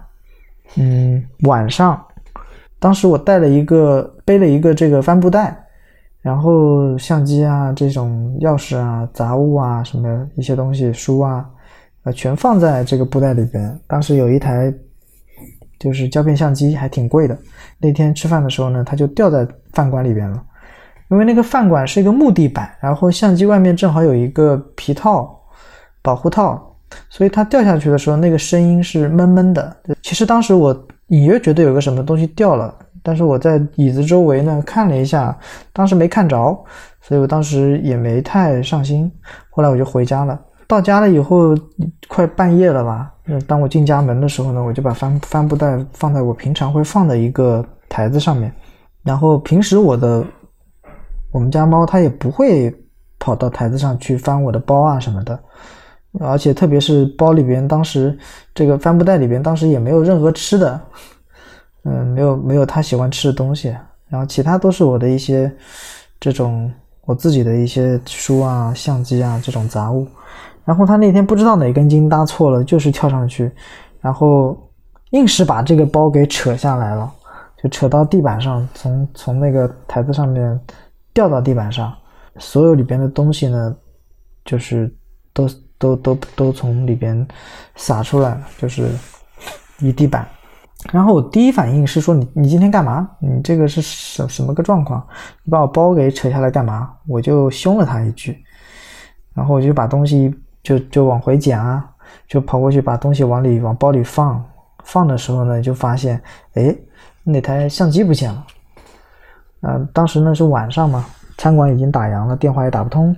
嗯，晚上，当时我带了一个背了一个这个帆布袋，然后相机啊这种钥匙啊杂物啊什么一些东西书啊，呃全放在这个布袋里边。当时有一台就是胶片相机还挺贵的，那天吃饭的时候呢，它就掉在饭馆里边了。因为那个饭馆是一个木地板，然后相机外面正好有一个皮套保护套，所以它掉下去的时候，那个声音是闷闷的。其实当时我隐约觉得有个什么东西掉了，但是我在椅子周围呢看了一下，当时没看着，所以我当时也没太上心。后来我就回家了。到家了以后，快半夜了吧？当我进家门的时候呢，我就把帆帆布袋放在我平常会放的一个台子上面，然后平时我的。我们家猫它也不会跑到台子上去翻我的包啊什么的，而且特别是包里边，当时这个帆布袋里边当时也没有任何吃的，嗯，没有没有它喜欢吃的东西，然后其他都是我的一些这种我自己的一些书啊、相机啊这种杂物。然后它那天不知道哪根筋搭错了，就是跳上去，然后硬是把这个包给扯下来了，就扯到地板上，从从那个台子上面。掉到地板上，所有里边的东西呢，就是都都都都从里边洒出来了，就是一地板。然后我第一反应是说：“你你今天干嘛？你这个是什什么个状况？你把我包给扯下来干嘛？”我就凶了他一句，然后我就把东西就就往回捡啊，就跑过去把东西往里往包里放。放的时候呢，就发现哎，那台相机不见了。嗯，当时呢是晚上嘛，餐馆已经打烊了，电话也打不通。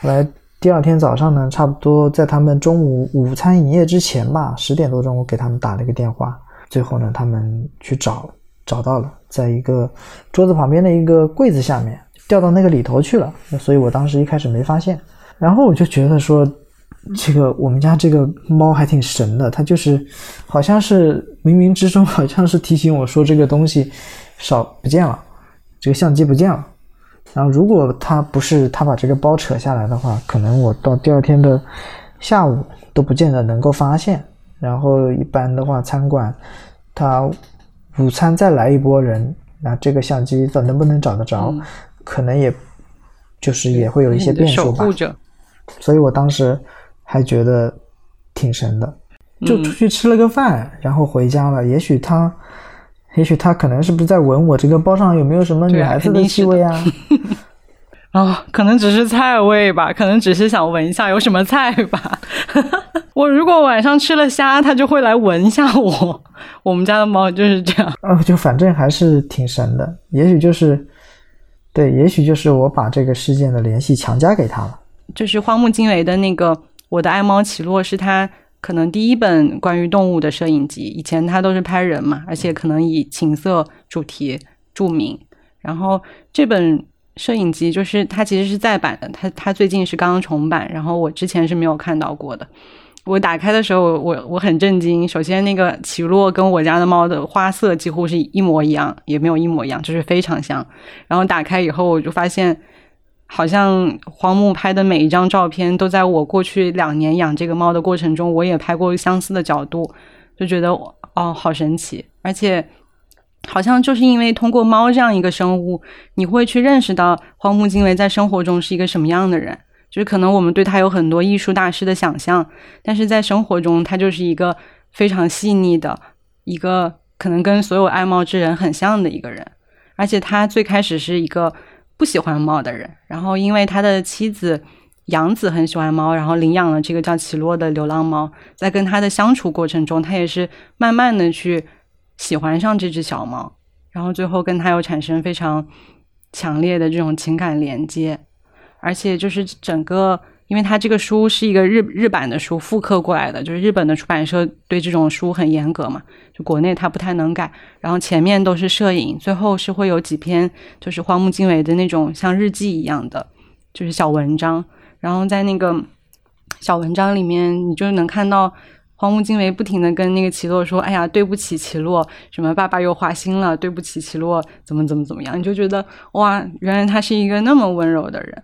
后来第二天早上呢，差不多在他们中午午餐营业之前吧，十点多钟，我给他们打了一个电话。最后呢，他们去找，找到了，在一个桌子旁边的一个柜子下面，掉到那个里头去了。所以我当时一开始没发现。然后我就觉得说，这个我们家这个猫还挺神的，它就是好像是冥冥之中，好像是提醒我说这个东西少不见了。这个相机不见了，然后如果他不是他把这个包扯下来的话，可能我到第二天的下午都不见得能够发现。然后一般的话，餐馆他午餐再来一波人，那这个相机到能不能找得着，可能也就是也会有一些变数吧。所以我当时还觉得挺神的，就出去吃了个饭，然后回家了。也许他。也许他可能是不是在闻我这个包上有没有什么女孩子的气味啊？哦，可能只是菜味吧，可能只是想闻一下有什么菜吧。我如果晚上吃了虾，它就会来闻一下我。我们家的猫就是这样。哦，就反正还是挺神的。也许就是，对，也许就是我把这个事件的联系强加给他了。就是荒木经惟的那个《我的爱猫奇洛》是他可能第一本关于动物的摄影集。以前他都是拍人嘛，而且可能以情色主题著名。然后这本。摄影集就是它其实是再版的，它它最近是刚刚重版，然后我之前是没有看到过的。我打开的时候，我我很震惊。首先，那个奇洛跟我家的猫的花色几乎是一模一样，也没有一模一样，就是非常像。然后打开以后，我就发现，好像荒木拍的每一张照片都在我过去两年养这个猫的过程中，我也拍过相似的角度，就觉得哦，好神奇，而且。好像就是因为通过猫这样一个生物，你会去认识到荒木经惟在生活中是一个什么样的人。就是可能我们对他有很多艺术大师的想象，但是在生活中，他就是一个非常细腻的一个，可能跟所有爱猫之人很像的一个人。而且他最开始是一个不喜欢猫的人，然后因为他的妻子杨子很喜欢猫，然后领养了这个叫奇洛的流浪猫，在跟他的相处过程中，他也是慢慢的去。喜欢上这只小猫，然后最后跟他又产生非常强烈的这种情感连接，而且就是整个，因为它这个书是一个日日版的书复刻过来的，就是日本的出版社对这种书很严格嘛，就国内它不太能改。然后前面都是摄影，最后是会有几篇就是荒木经惟的那种像日记一样的，就是小文章。然后在那个小文章里面，你就能看到。荒木经惟不停的跟那个奇洛说：“哎呀，对不起，奇洛，什么爸爸又花心了，对不起，奇洛，怎么怎么怎么样？”你就觉得哇，原来他是一个那么温柔的人。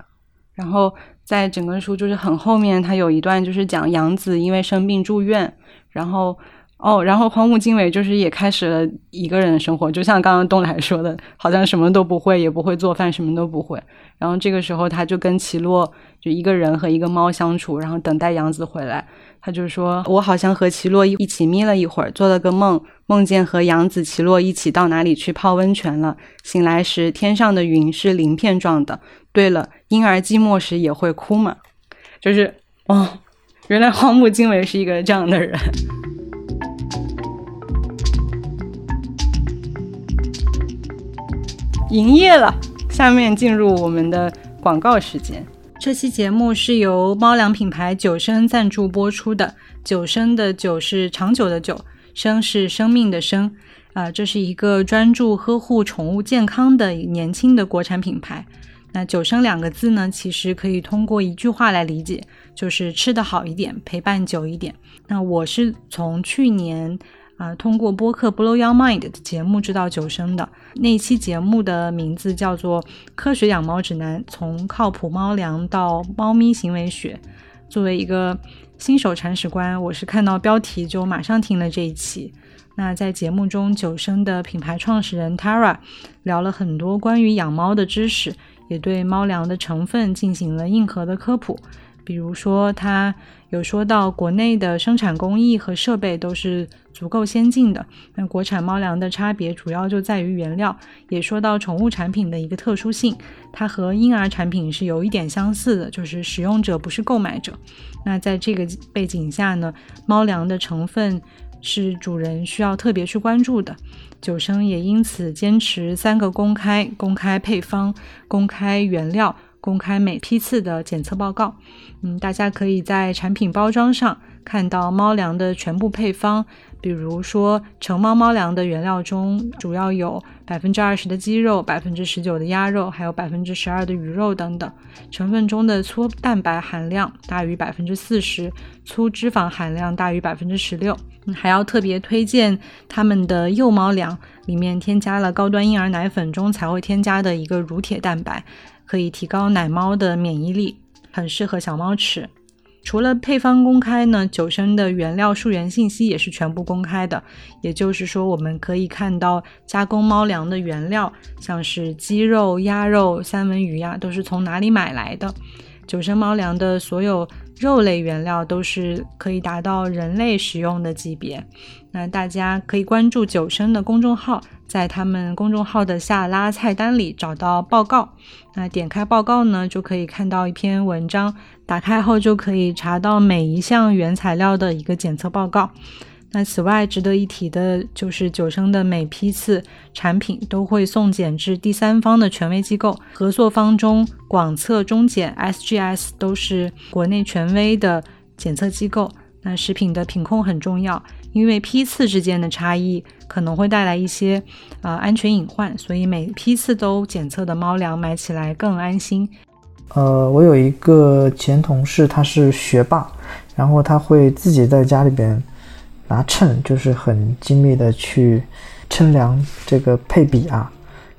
然后在整个书就是很后面，他有一段就是讲杨子因为生病住院，然后哦，然后荒木经惟就是也开始了一个人的生活，就像刚刚东来说的，好像什么都不会，也不会做饭，什么都不会。然后这个时候他就跟奇洛就一个人和一个猫相处，然后等待杨子回来。他就说：“我好像和奇洛一一起眯了一会儿，做了个梦，梦见和杨子、奇洛一起到哪里去泡温泉了。醒来时，天上的云是鳞片状的。对了，婴儿寂寞时也会哭嘛？就是哦，原来荒木经惟是一个这样的人。营业了，下面进入我们的广告时间。”这期节目是由猫粮品牌九生赞助播出的。九生的九是长久的久，生是生命的生。啊，这是一个专注呵护宠物健康的年轻的国产品牌。那九生两个字呢，其实可以通过一句话来理解，就是吃得好一点，陪伴久一点。那我是从去年。啊，通过播客《Blow Your Mind》的节目知道九生的那一期节目的名字叫做《科学养猫指南：从靠谱猫粮到猫咪行为学》。作为一个新手铲屎官，我是看到标题就马上听了这一期。那在节目中，九生的品牌创始人 Tara 聊了很多关于养猫的知识，也对猫粮的成分进行了硬核的科普。比如说，他有说到国内的生产工艺和设备都是足够先进的。那国产猫粮的差别主要就在于原料。也说到宠物产品的一个特殊性，它和婴儿产品是有一点相似的，就是使用者不是购买者。那在这个背景下呢，猫粮的成分是主人需要特别去关注的。九生也因此坚持三个公开：公开配方，公开原料。公开每批次的检测报告，嗯，大家可以在产品包装上看到猫粮的全部配方，比如说成猫猫粮的原料中主要有百分之二十的鸡肉、百分之十九的鸭肉，还有百分之十二的鱼肉等等。成分中的粗蛋白含量大于百分之四十，粗脂肪含量大于百分之十六。还要特别推荐他们的幼猫粮，里面添加了高端婴儿奶粉中才会添加的一个乳铁蛋白。可以提高奶猫的免疫力，很适合小猫吃。除了配方公开呢，九生的原料溯源信息也是全部公开的。也就是说，我们可以看到加工猫粮的原料，像是鸡肉、鸭肉、三文鱼呀，都是从哪里买来的。九生猫粮的所有肉类原料都是可以达到人类食用的级别。那大家可以关注九生的公众号，在他们公众号的下拉菜单里找到报告。那点开报告呢，就可以看到一篇文章。打开后就可以查到每一项原材料的一个检测报告。那此外，值得一提的就是九生的每批次产品都会送检至第三方的权威机构，合作方中广测、中检、SGS 都是国内权威的检测机构。那食品的品控很重要，因为批次之间的差异可能会带来一些呃安全隐患，所以每批次都检测的猫粮买起来更安心。呃，我有一个前同事，他是学霸，然后他会自己在家里边拿秤，就是很精密的去称量这个配比啊，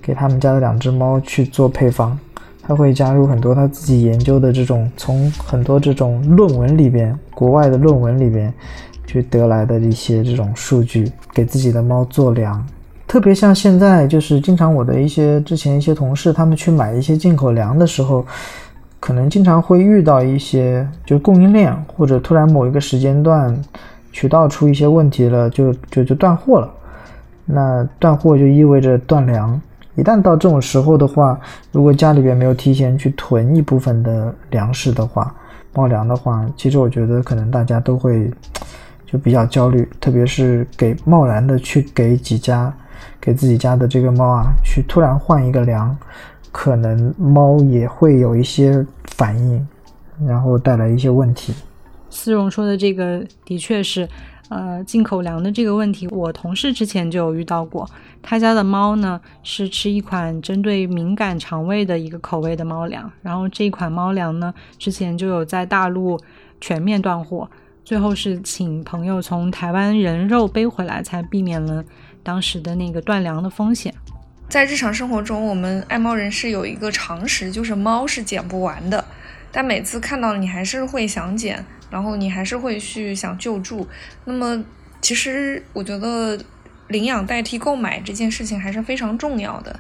给他们家的两只猫去做配方。他会加入很多他自己研究的这种，从很多这种论文里边，国外的论文里边去得来的一些这种数据，给自己的猫做粮。特别像现在，就是经常我的一些之前一些同事，他们去买一些进口粮的时候，可能经常会遇到一些，就供应链或者突然某一个时间段渠道出一些问题了，就就就断货了。那断货就意味着断粮。一旦到这种时候的话，如果家里边没有提前去囤一部分的粮食的话，猫粮的话，其实我觉得可能大家都会就比较焦虑，特别是给贸然的去给几家。给自己家的这个猫啊，去突然换一个粮，可能猫也会有一些反应，然后带来一些问题。思荣说的这个的确是，呃，进口粮的这个问题，我同事之前就有遇到过。他家的猫呢是吃一款针对敏感肠胃的一个口味的猫粮，然后这款猫粮呢之前就有在大陆全面断货，最后是请朋友从台湾人肉背回来，才避免了。当时的那个断粮的风险，在日常生活中，我们爱猫人士有一个常识，就是猫是捡不完的。但每次看到你还是会想捡，然后你还是会去想救助。那么，其实我觉得领养代替购买这件事情还是非常重要的。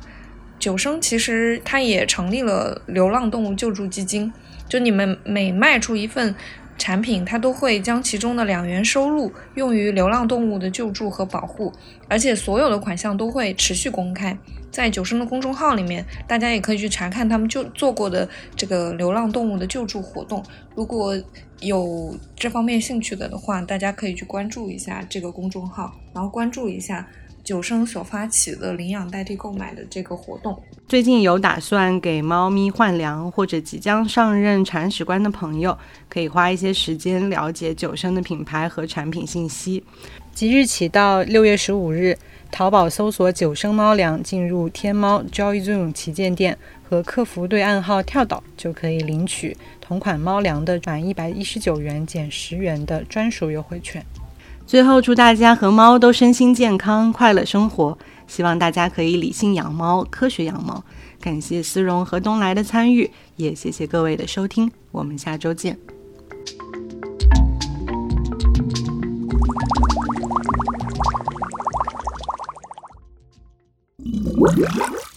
九生其实它也成立了流浪动物救助基金，就你们每卖出一份。产品，它都会将其中的两元收入用于流浪动物的救助和保护，而且所有的款项都会持续公开在九生的公众号里面，大家也可以去查看他们就做过的这个流浪动物的救助活动。如果有这方面兴趣的的话，大家可以去关注一下这个公众号，然后关注一下。九生所发起的领养代替购买的这个活动，最近有打算给猫咪换粮或者即将上任铲屎官的朋友，可以花一些时间了解九生的品牌和产品信息。即日起到六月十五日，淘宝搜索“九生猫粮”，进入天猫 JoyZoom 旗舰店和客服对暗号“跳岛”，就可以领取同款猫粮的满一百一十九元减十元的专属优惠券。最后，祝大家和猫都身心健康、快乐生活。希望大家可以理性养猫、科学养猫。感谢思荣和东来的参与，也谢谢各位的收听。我们下周见。What?